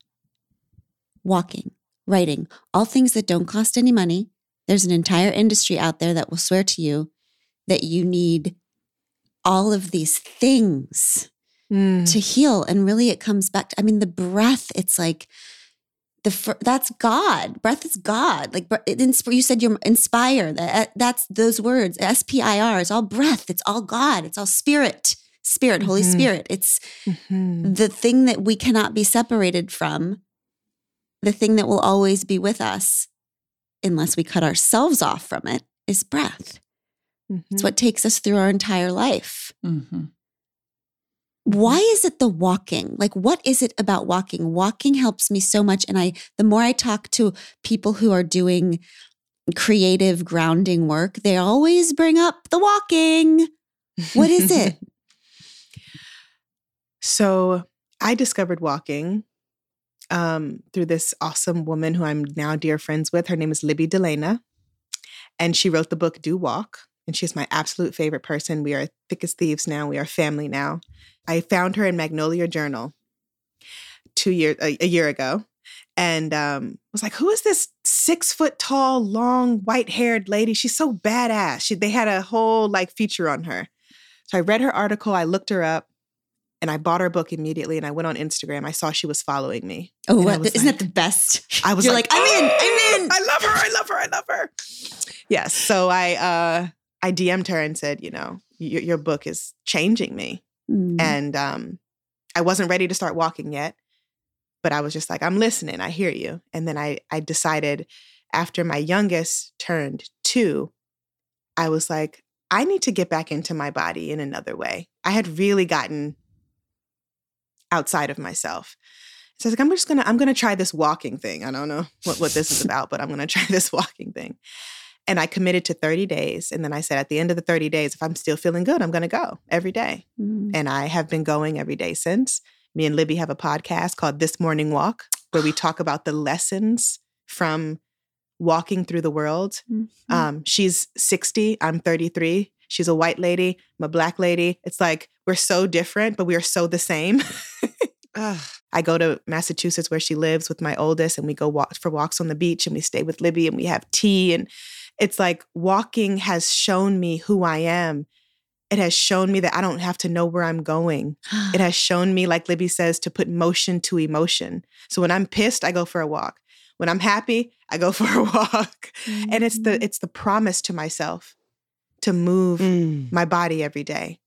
walking, writing, all things that don't cost any money. There's an entire industry out there that will swear to you that you need all of these things to heal. And really, it comes back to, I mean, the breath, it's like, the fir- that's God. Breath is God. Like insp- you said, you're inspire. That that's those words. S P I R. It's all breath. It's all God. It's all spirit. Spirit, Holy Mhm. Spirit. It's Mhm. the thing that we cannot be separated from. The thing that will always be with us, unless we cut ourselves off from it, is breath. It's Mhm. what takes us through our entire life. Mhm. Why is it the walking like what is it about walking walking helps me so much and i the more i talk to people who are doing creative grounding work they always bring up the walking what is it So I discovered walking um, through this awesome woman who I'm now dear friends with. Her name is Libby DeLana. And she wrote the book Do Walk. And she's my absolute favorite person. We are thick as thieves now. We are family now. I found her in Magnolia Journal two years a, a year ago and um, was like, "Who is this six foot tall, long, white haired lady? She's so badass." She, they had a whole like feature on her. So I read her article, I looked her up, and I bought her book immediately. And I went on Instagram. I saw she was following me. Oh, what, isn't like- that the best? I was You're like, like, I'm in, I'm "Oh, in." I love her. I love her. I love her. Yes. So I uh, I DM'd her and said, you know, your, your book is changing me Mm. and um, I wasn't ready to start walking yet, but I was just like, I'm listening. I hear you. And then I I decided after my youngest turned two, I was like, I need to get back into my body in another way. I had really gotten outside of myself. So I was like, I'm just gonna I'm gonna try this walking thing. I don't know what, what this is about, but I'm gonna try this walking thing. And I committed to 30 days. And then I said, at the end of the 30 days, if I'm still feeling good, I'm gonna go every day Mm. and I have been going every day since. Me and Libby have a podcast called This Morning Walk, where we talk about the lessons from walking through the world. Mhm. Um, she's 60, I'm 33. She's a white lady, I'm a black lady. It's like we're so different, but we are so the same. I go to Massachusetts where she lives with my oldest, and we go walk for walks on the beach, and we stay with Libby, and we have tea. And it's like walking has shown me who I am. It has shown me that I don't have to know where I'm going. It has shown me, like Libby says, to put motion to emotion. So when I'm pissed, I go for a walk. When I'm happy, I go for a walk. And it's Mm-hmm. the it's the promise to myself to move Mm. my body every day.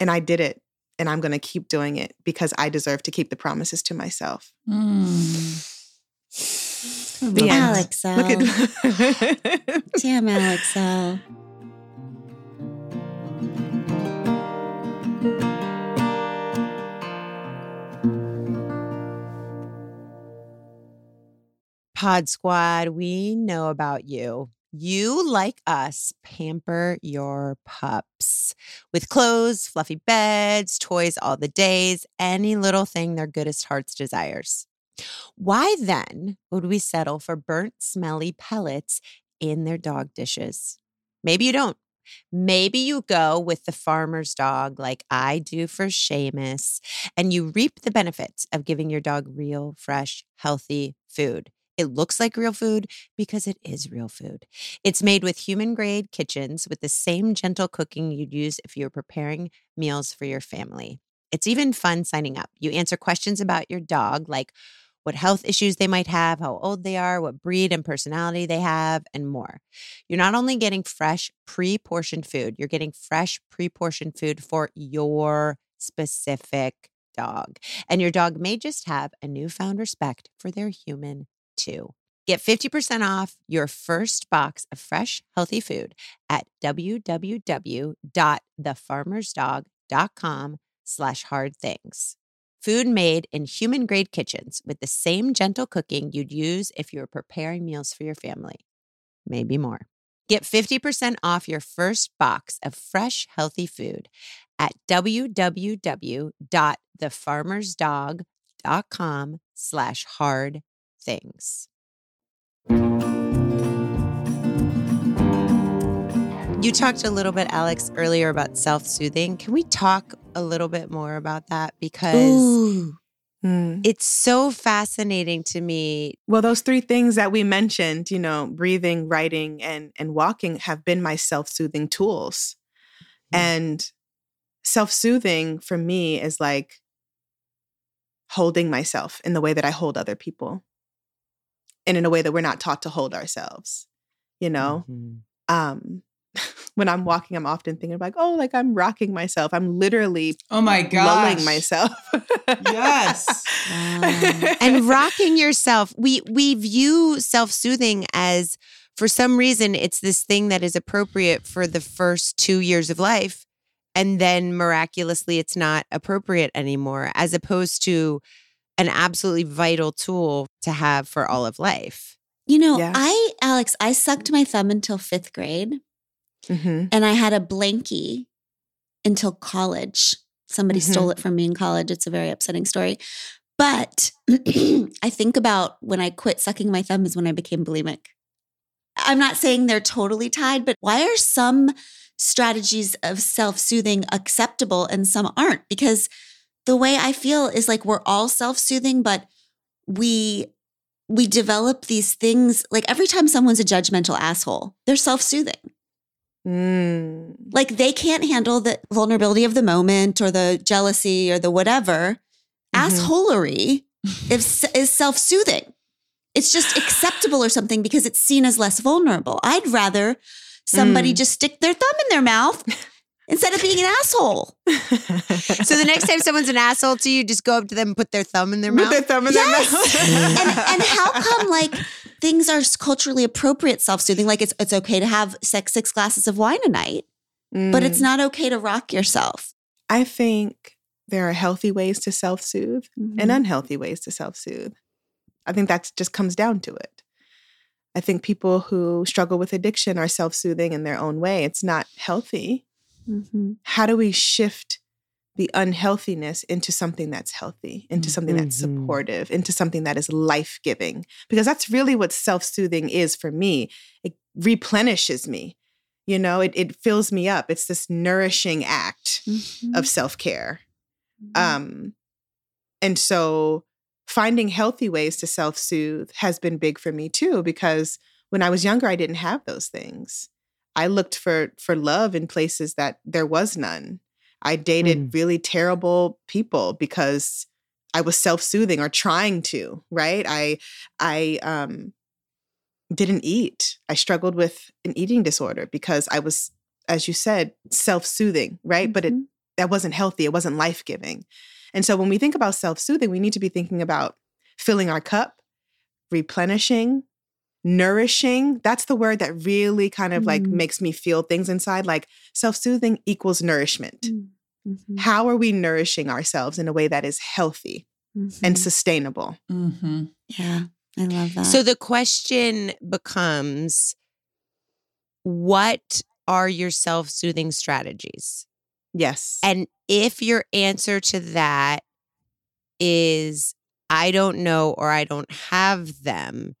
And I did it. And I'm gonna keep doing it because I deserve to keep the promises to myself. Mm. The end. Alex, Look at damn Alex. uh, Pod Squad, we know about you. You, like us, pamper your pups with clothes, fluffy beds, toys all the days, any little thing their goodest hearts desires. Why then would we settle for burnt, smelly pellets in their dog dishes? Maybe you don't. Maybe you go with the farmer's dog like I do for Seamus, and you reap the benefits of giving your dog real, fresh, healthy food. It looks like real food because it is real food. It's made with human grade kitchens with the same gentle cooking you'd use if you were preparing meals for your family. It's even fun signing up. You answer questions about your dog, like what health issues they might have, how old they are, what breed and personality they have, and more. You're not only getting fresh, pre portioned food, you're getting fresh, pre portioned food for your specific dog. And your dog may just have a newfound respect for their human too. Get 50% off your first box of fresh, healthy food at www.thefarmersdog.com slash hard things. Food made in human grade kitchens with the same gentle cooking you'd use if you were preparing meals for your family. Maybe more. Get 50% off your first box of fresh, healthy food at www.thefarmersdog.com slash hard things. You talked a little bit, Alex, earlier about self soothing. Can we talk a little bit more about that? Because Ooh. Mm. it's so fascinating to me. Well, those three things that we mentioned, you know, breathing, writing, and and walking have been my self-soothing tools. Mm. And self-soothing for me is like holding myself in the way that I hold other people. And in a way that we're not taught to hold ourselves. You know? Mhm. Um when I'm walking, I'm often thinking like, oh, like I'm rocking myself. I'm literally Oh my god, lulling myself. Yes. Wow. and rocking yourself we we view self-soothing as for some reason it's this thing that is appropriate for the first 2 years of life and then miraculously it's not appropriate anymore as opposed to an absolutely vital tool to have for all of life You know, Yes. I, Alex, I sucked my thumb until fifth grade Mhm. and I had a blankie until college. Somebody Mhm. stole it from me in college. It's a very upsetting story. But I think about when I quit sucking my thumb is when I became bulimic. I'm not saying they're totally tied, but why are some strategies of self soothing acceptable and some aren't? Because the way I feel is like we're all self-soothing, but we we develop these things like every time someone's a judgmental asshole, they're self-soothing. Mm. Like they can't handle the vulnerability of the moment or the jealousy or the whatever. Mhm. Assholery is, is self-soothing. It's just acceptable or something because it's seen as less vulnerable. I'd rather somebody Mm. just stick their thumb in their mouth instead of being an asshole. So the next time someone's an asshole to you, just go up to them and put their thumb in their With mouth. Put their thumb in Yes. their mouth. and and how come like things are culturally appropriate self-soothing like it's it's okay to have six six glasses of wine a night but it's Mm. not okay to rock yourself I think there are healthy ways to self soothe Mm-hmm. and unhealthy ways to self soothe. I think that just comes down to it. I think people who struggle with addiction are self soothing in their own way. It's not healthy. Mhm. How do we shift the unhealthiness into something that's healthy, into something that's Mhm. supportive, into something that is life giving? Because that's really what self soothing is for me. It replenishes me. You know, it, it fills me up. It's this nourishing act Mhm. of self care. Mhm. Um, and so finding healthy ways to self soothe has been big for me too, because when I was younger, I didn't have those things. I looked for for love in places that there was none. I dated really terrible people because I was self soothing or trying to. Right? I I um, didn't eat. I struggled with an eating disorder because I was, as you said, self soothing. Right? But it Mhm. that wasn't healthy. It wasn't life giving. And so when we think about self soothing, we need to be thinking about filling our cup, replenishing, nourishing. That's the word that really kind of like Mm. makes me feel things inside. Like self soothing equals nourishment. Mhm. How are we nourishing ourselves in a way that is healthy and Mhm. sustainable? Mm-hmm. yeah i love that So the question becomes what are your self soothing strategies? Yes. And if your answer to that is, I don't know or I don't have them,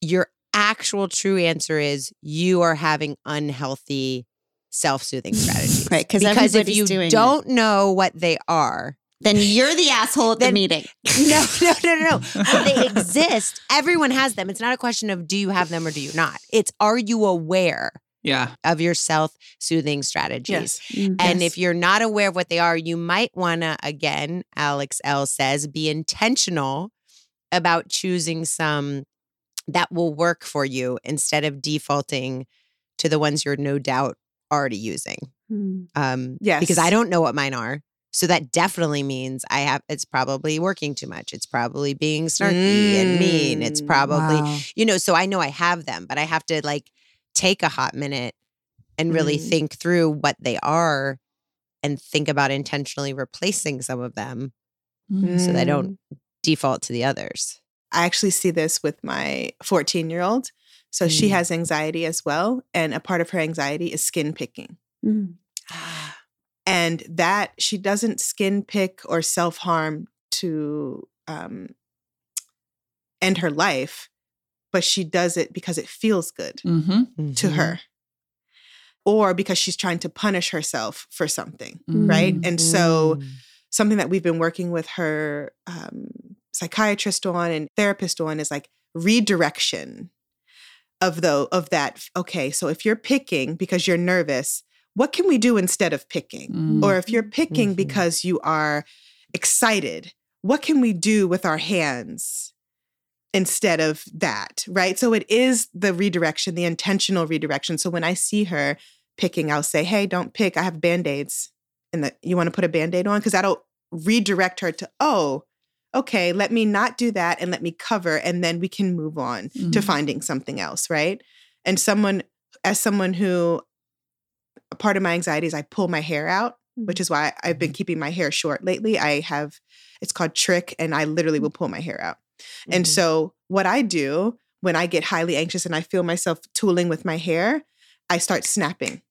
your actual true answer is you are having unhealthy self soothing strategies. right because Because if you doing don't know what they are, then you're the asshole at the meeting no, no, no, no, no. But they exist. Everyone has them. It's not a question of do you have them or do you not. It's are you aware Yeah. of your self soothing strategies? yes. Mm. And Yes. if you're not aware of what they are, you might want to, again, Alex Elle says, be intentional about choosing some that will work for you instead of defaulting to the ones you're no doubt already using. Mm. Um, Yes. Because I don't know what mine are. So that definitely means I have, it's probably working too much. It's probably being snarky and mean. It's Mm. probably, Wow. you know, so I know I have them, but I have to like take a hot minute and really Mm. think through what they are and think about intentionally replacing some of them Mm. so that I Mm. don't default to the others. I actually see this with my 14 year old. So she Mm. has anxiety as well. And a part of her anxiety is skin picking. Mm. and that she doesn't skin pick or self harm to um, end her life, but she does it because it feels good Mm-hmm. to Mhm. her, or because she's trying to punish herself for something, Mm. right? And so, Mm. something that we've been working with her um, psychiatrist on and therapist on is like redirection of the of that. Okay, so if you're picking because you're nervous, what can we do instead of picking? Mm. Or if you're picking Mhm. because you are excited, what can we do with our hands instead of that? Right. So it is the redirection, the intentional redirection. So when I see her picking, I'll say, Hey, don't pick. I have band aids. And that you want to put a band aid on? Because that'll redirect her to, oh, okay, let me not do that and let me cover. And then we can move on to Mhm. finding something else. Right. And someone, as someone who, a part of my anxiety is I pull my hair out which is why I've been keeping my hair short lately. I have, it's called trich, and I literally will pull my hair out. And Mhm. so, what I do when I get highly anxious and I feel myself tooling with my hair, I start snapping.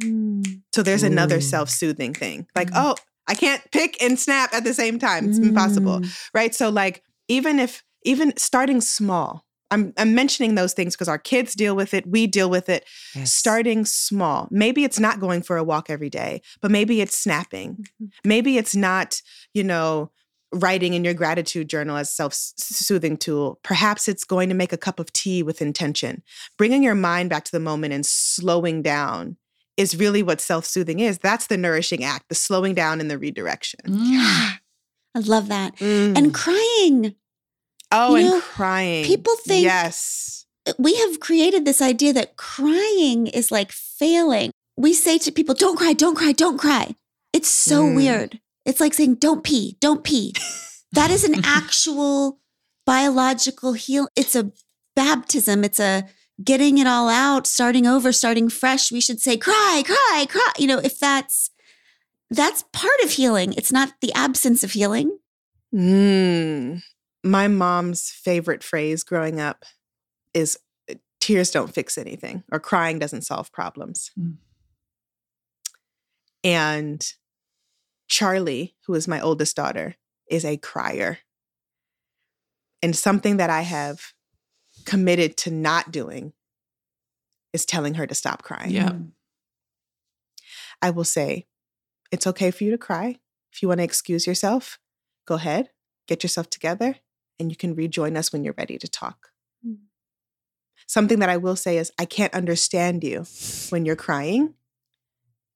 Mm. So, there's another self soothing thing like, Mm. oh, I can't pick and snap at the same time. It's impossible. Mm. Right. So, like, even if, even starting small, I'm, I'm mentioning those things because our kids deal with it. We deal with it. Yes. Starting small. Maybe it's not going for a walk every day, but maybe it's snapping. Mm-hmm. Maybe it's not, you know, writing in your gratitude journal as self-soothing tool. Perhaps it's going to make a cup of tea with intention. Bringing your mind back to the moment and slowing down is really what self-soothing is. That's the nourishing act, the slowing down and the redirection. Mm. I love that. Mm. And crying. oh, you and know, crying. people think- yes. We have created this idea that crying is like failing. We say to people, don't cry, don't cry, don't cry. It's so Mm. weird. It's like saying, don't pee, don't pee. that is an actual biological heal. It's a baptism. It's a getting it all out, starting over, starting fresh. We should say, cry, cry, cry. You know, if that's that's part of healing. It's not the absence of healing. Mm. My mom's favorite phrase growing up is uh, tears don't fix anything or crying doesn't solve problems. Mm. And Charlie, who is my oldest daughter, is a crier. And something that I have committed to not doing is telling her to stop crying. Yeah. I will say, it's okay for you to cry. If you want to excuse yourself, go ahead, get yourself together, and you can rejoin us when you're ready to talk. Mm. Something that I will say is, I can't understand you when you're crying.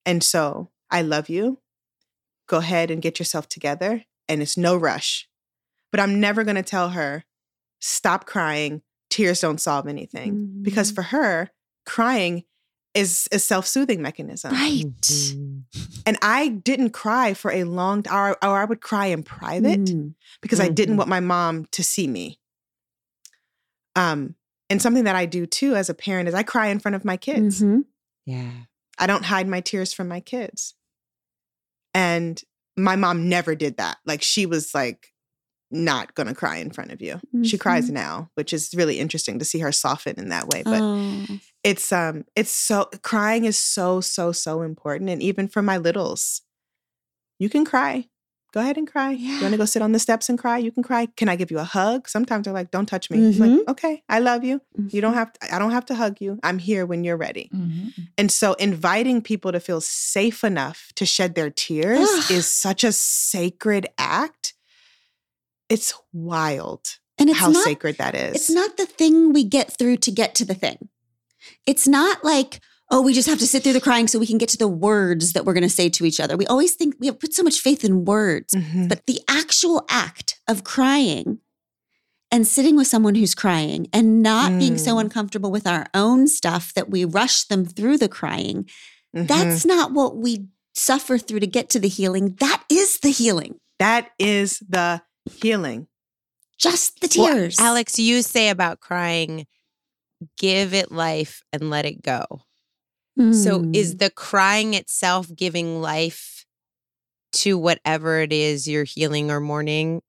And so I love you. Go ahead and get yourself together, and it's no rush. But I'm never going to tell her, stop crying. Tears don't solve anything. Because Mm. for her, crying is a self soothing mechanism. right. Mhm. And I didn't cry for a long or, or I would cry in private Mm. because I didn't Mhm. want my mom to see me. Um, and something that I do too as a parent is I cry in front of my kids. Mhm. Yeah. I don't hide my tears from my kids. And my mom never did that. Like she was like not going to cry in front of you. She cries Mhm. now, which is really interesting to see her soften in that way. But oh. it's um it's so crying is so so so important and even for my littles you can cry. Go ahead and cry. You want to go sit on the steps and cry? You can cry. Can i give you a hug? Sometimes they're like don't touch me. I'm like okay i love you. You don't have to i don't have to hug you. I'm here when you're ready. Mhm. and so inviting people to feel safe enough to shed their tears is such a sacred act it's wild and it's how not sacred that is it's not the thing we get through to get to the thing. It's not like, oh, we just have to sit through the crying so we can get to the words that we're going to say to each other. We always think we have put so much faith in words, Mhm. but the actual act of crying and sitting with someone who's crying and not being so Mm. uncomfortable with our own stuff that we rush them through the crying, Mhm. that's not what we suffer through to get to the healing. That is the healing. that is the healing Just the Well, tears. Alex, you say about crying, give it life and let it go. So Mm. is the crying itself giving life to whatever it is you're healing or mourning?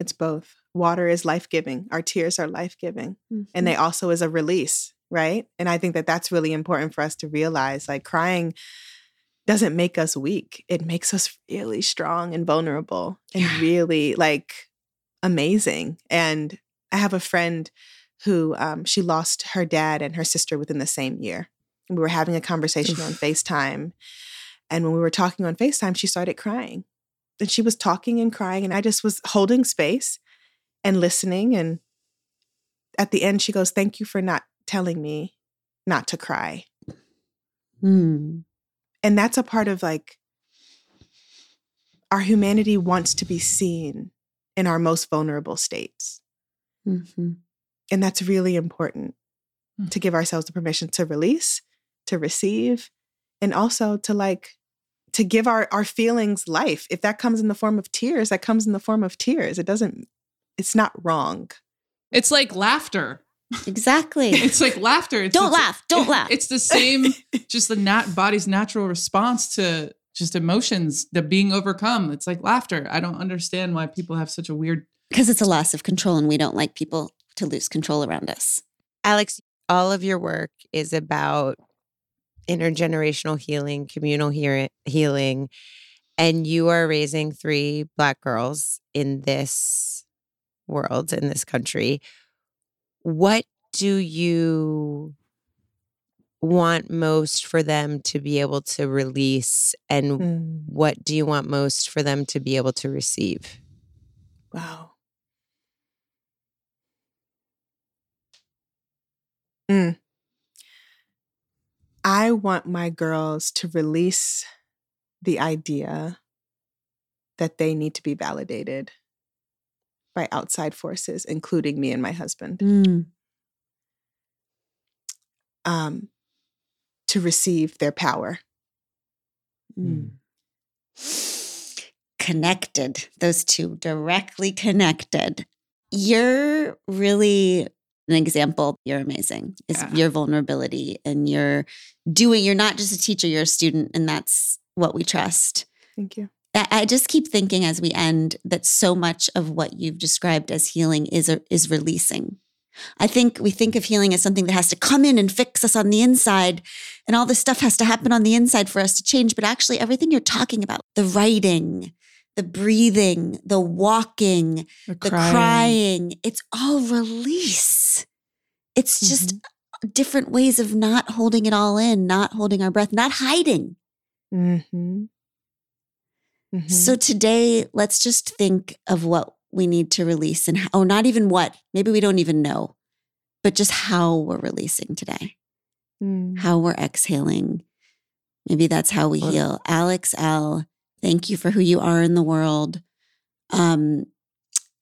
It's both. Water is life giving. Our tears are life giving. And Mm-hmm. they also is a release, right? And I think that that's really important for us to realize like crying doesn't make us weak. It makes us really strong and vulnerable and Yeah. really like amazing. And I have a friend who um, she lost her dad and her sister within the same year. And we were having a conversation on FaceTime. And when we were talking on FaceTime, she started crying. And she was talking and crying. And I just was holding space and listening. And at the end, she goes, Thank you for not telling me not to cry. Mm. And that's a part of like our humanity wants to be seen in our most vulnerable states. Mhm. And that's really important Mm. to give ourselves the permission to release, to receive, and also to like to give our our feelings life. If that comes in the form of tears, that comes in the form of tears. It doesn't it's not wrong. It's like laughter. Exactly. It's like laughter. It's Don't the- laugh. Don't laugh. It's the same, just the nat body's natural response to just emotions, the being overcome. It's like laughter. I don't understand why people have such a weird. Because it's a loss of control and we don't like people to lose control around us. Alex, all of your work is about intergenerational healing, communal hear- healing, and you are raising three Black girls in this world, in this country. What do you want most for them to be able to release and Mm, what do you want most for them to be able to receive? wow. Mm. I want my girls to release the idea that they need to be validated by outside forces, including me and my husband. Mm. um, to receive their power. Mm. Connected, those two directly connected. You're really an example. You're amazing. Is Yeah. your vulnerability and you're doing, you're not just a teacher, you're a student, and that's what we trust. Thank you. I just keep thinking as we end that so much of what you've described as healing is a, is releasing. I think we think of healing as something that has to come in and fix us on the inside, and all this stuff has to happen on the inside for us to change. But actually, everything you're talking about the writing, the breathing, the walking, The the crying, it's all release. It's just different ways of not holding it all in, not holding our breath, not hiding. Mm-hmm. Mm-hmm. So today, let's just think of what we need to release and how, or not even what, maybe we don't even know, but just how we're releasing today, Mm. how we're exhaling. Maybe that's how we heal. Alex Elle., thank you for who you are in the world. Um,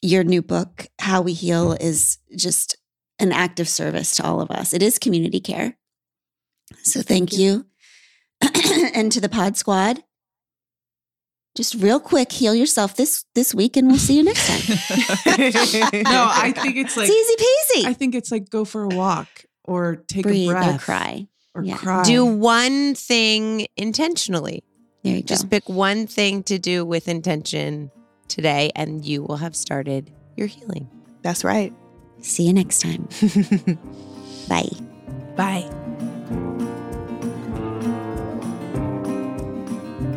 your new book, How We Heal, is just an act of service to all of us. It is community care. So thank, Thank you. and to the Pod Squad, just real quick, heal yourself this this week, and we'll see you next time. no, I think it's like it's easy peasy. I think it's like go for a walk or take Breathe a breath or cry. or Yeah. cry. Do one thing intentionally. There you Just go. pick one thing to do with intention today, and you will have started your healing. That's right. See you next time. Bye. Bye.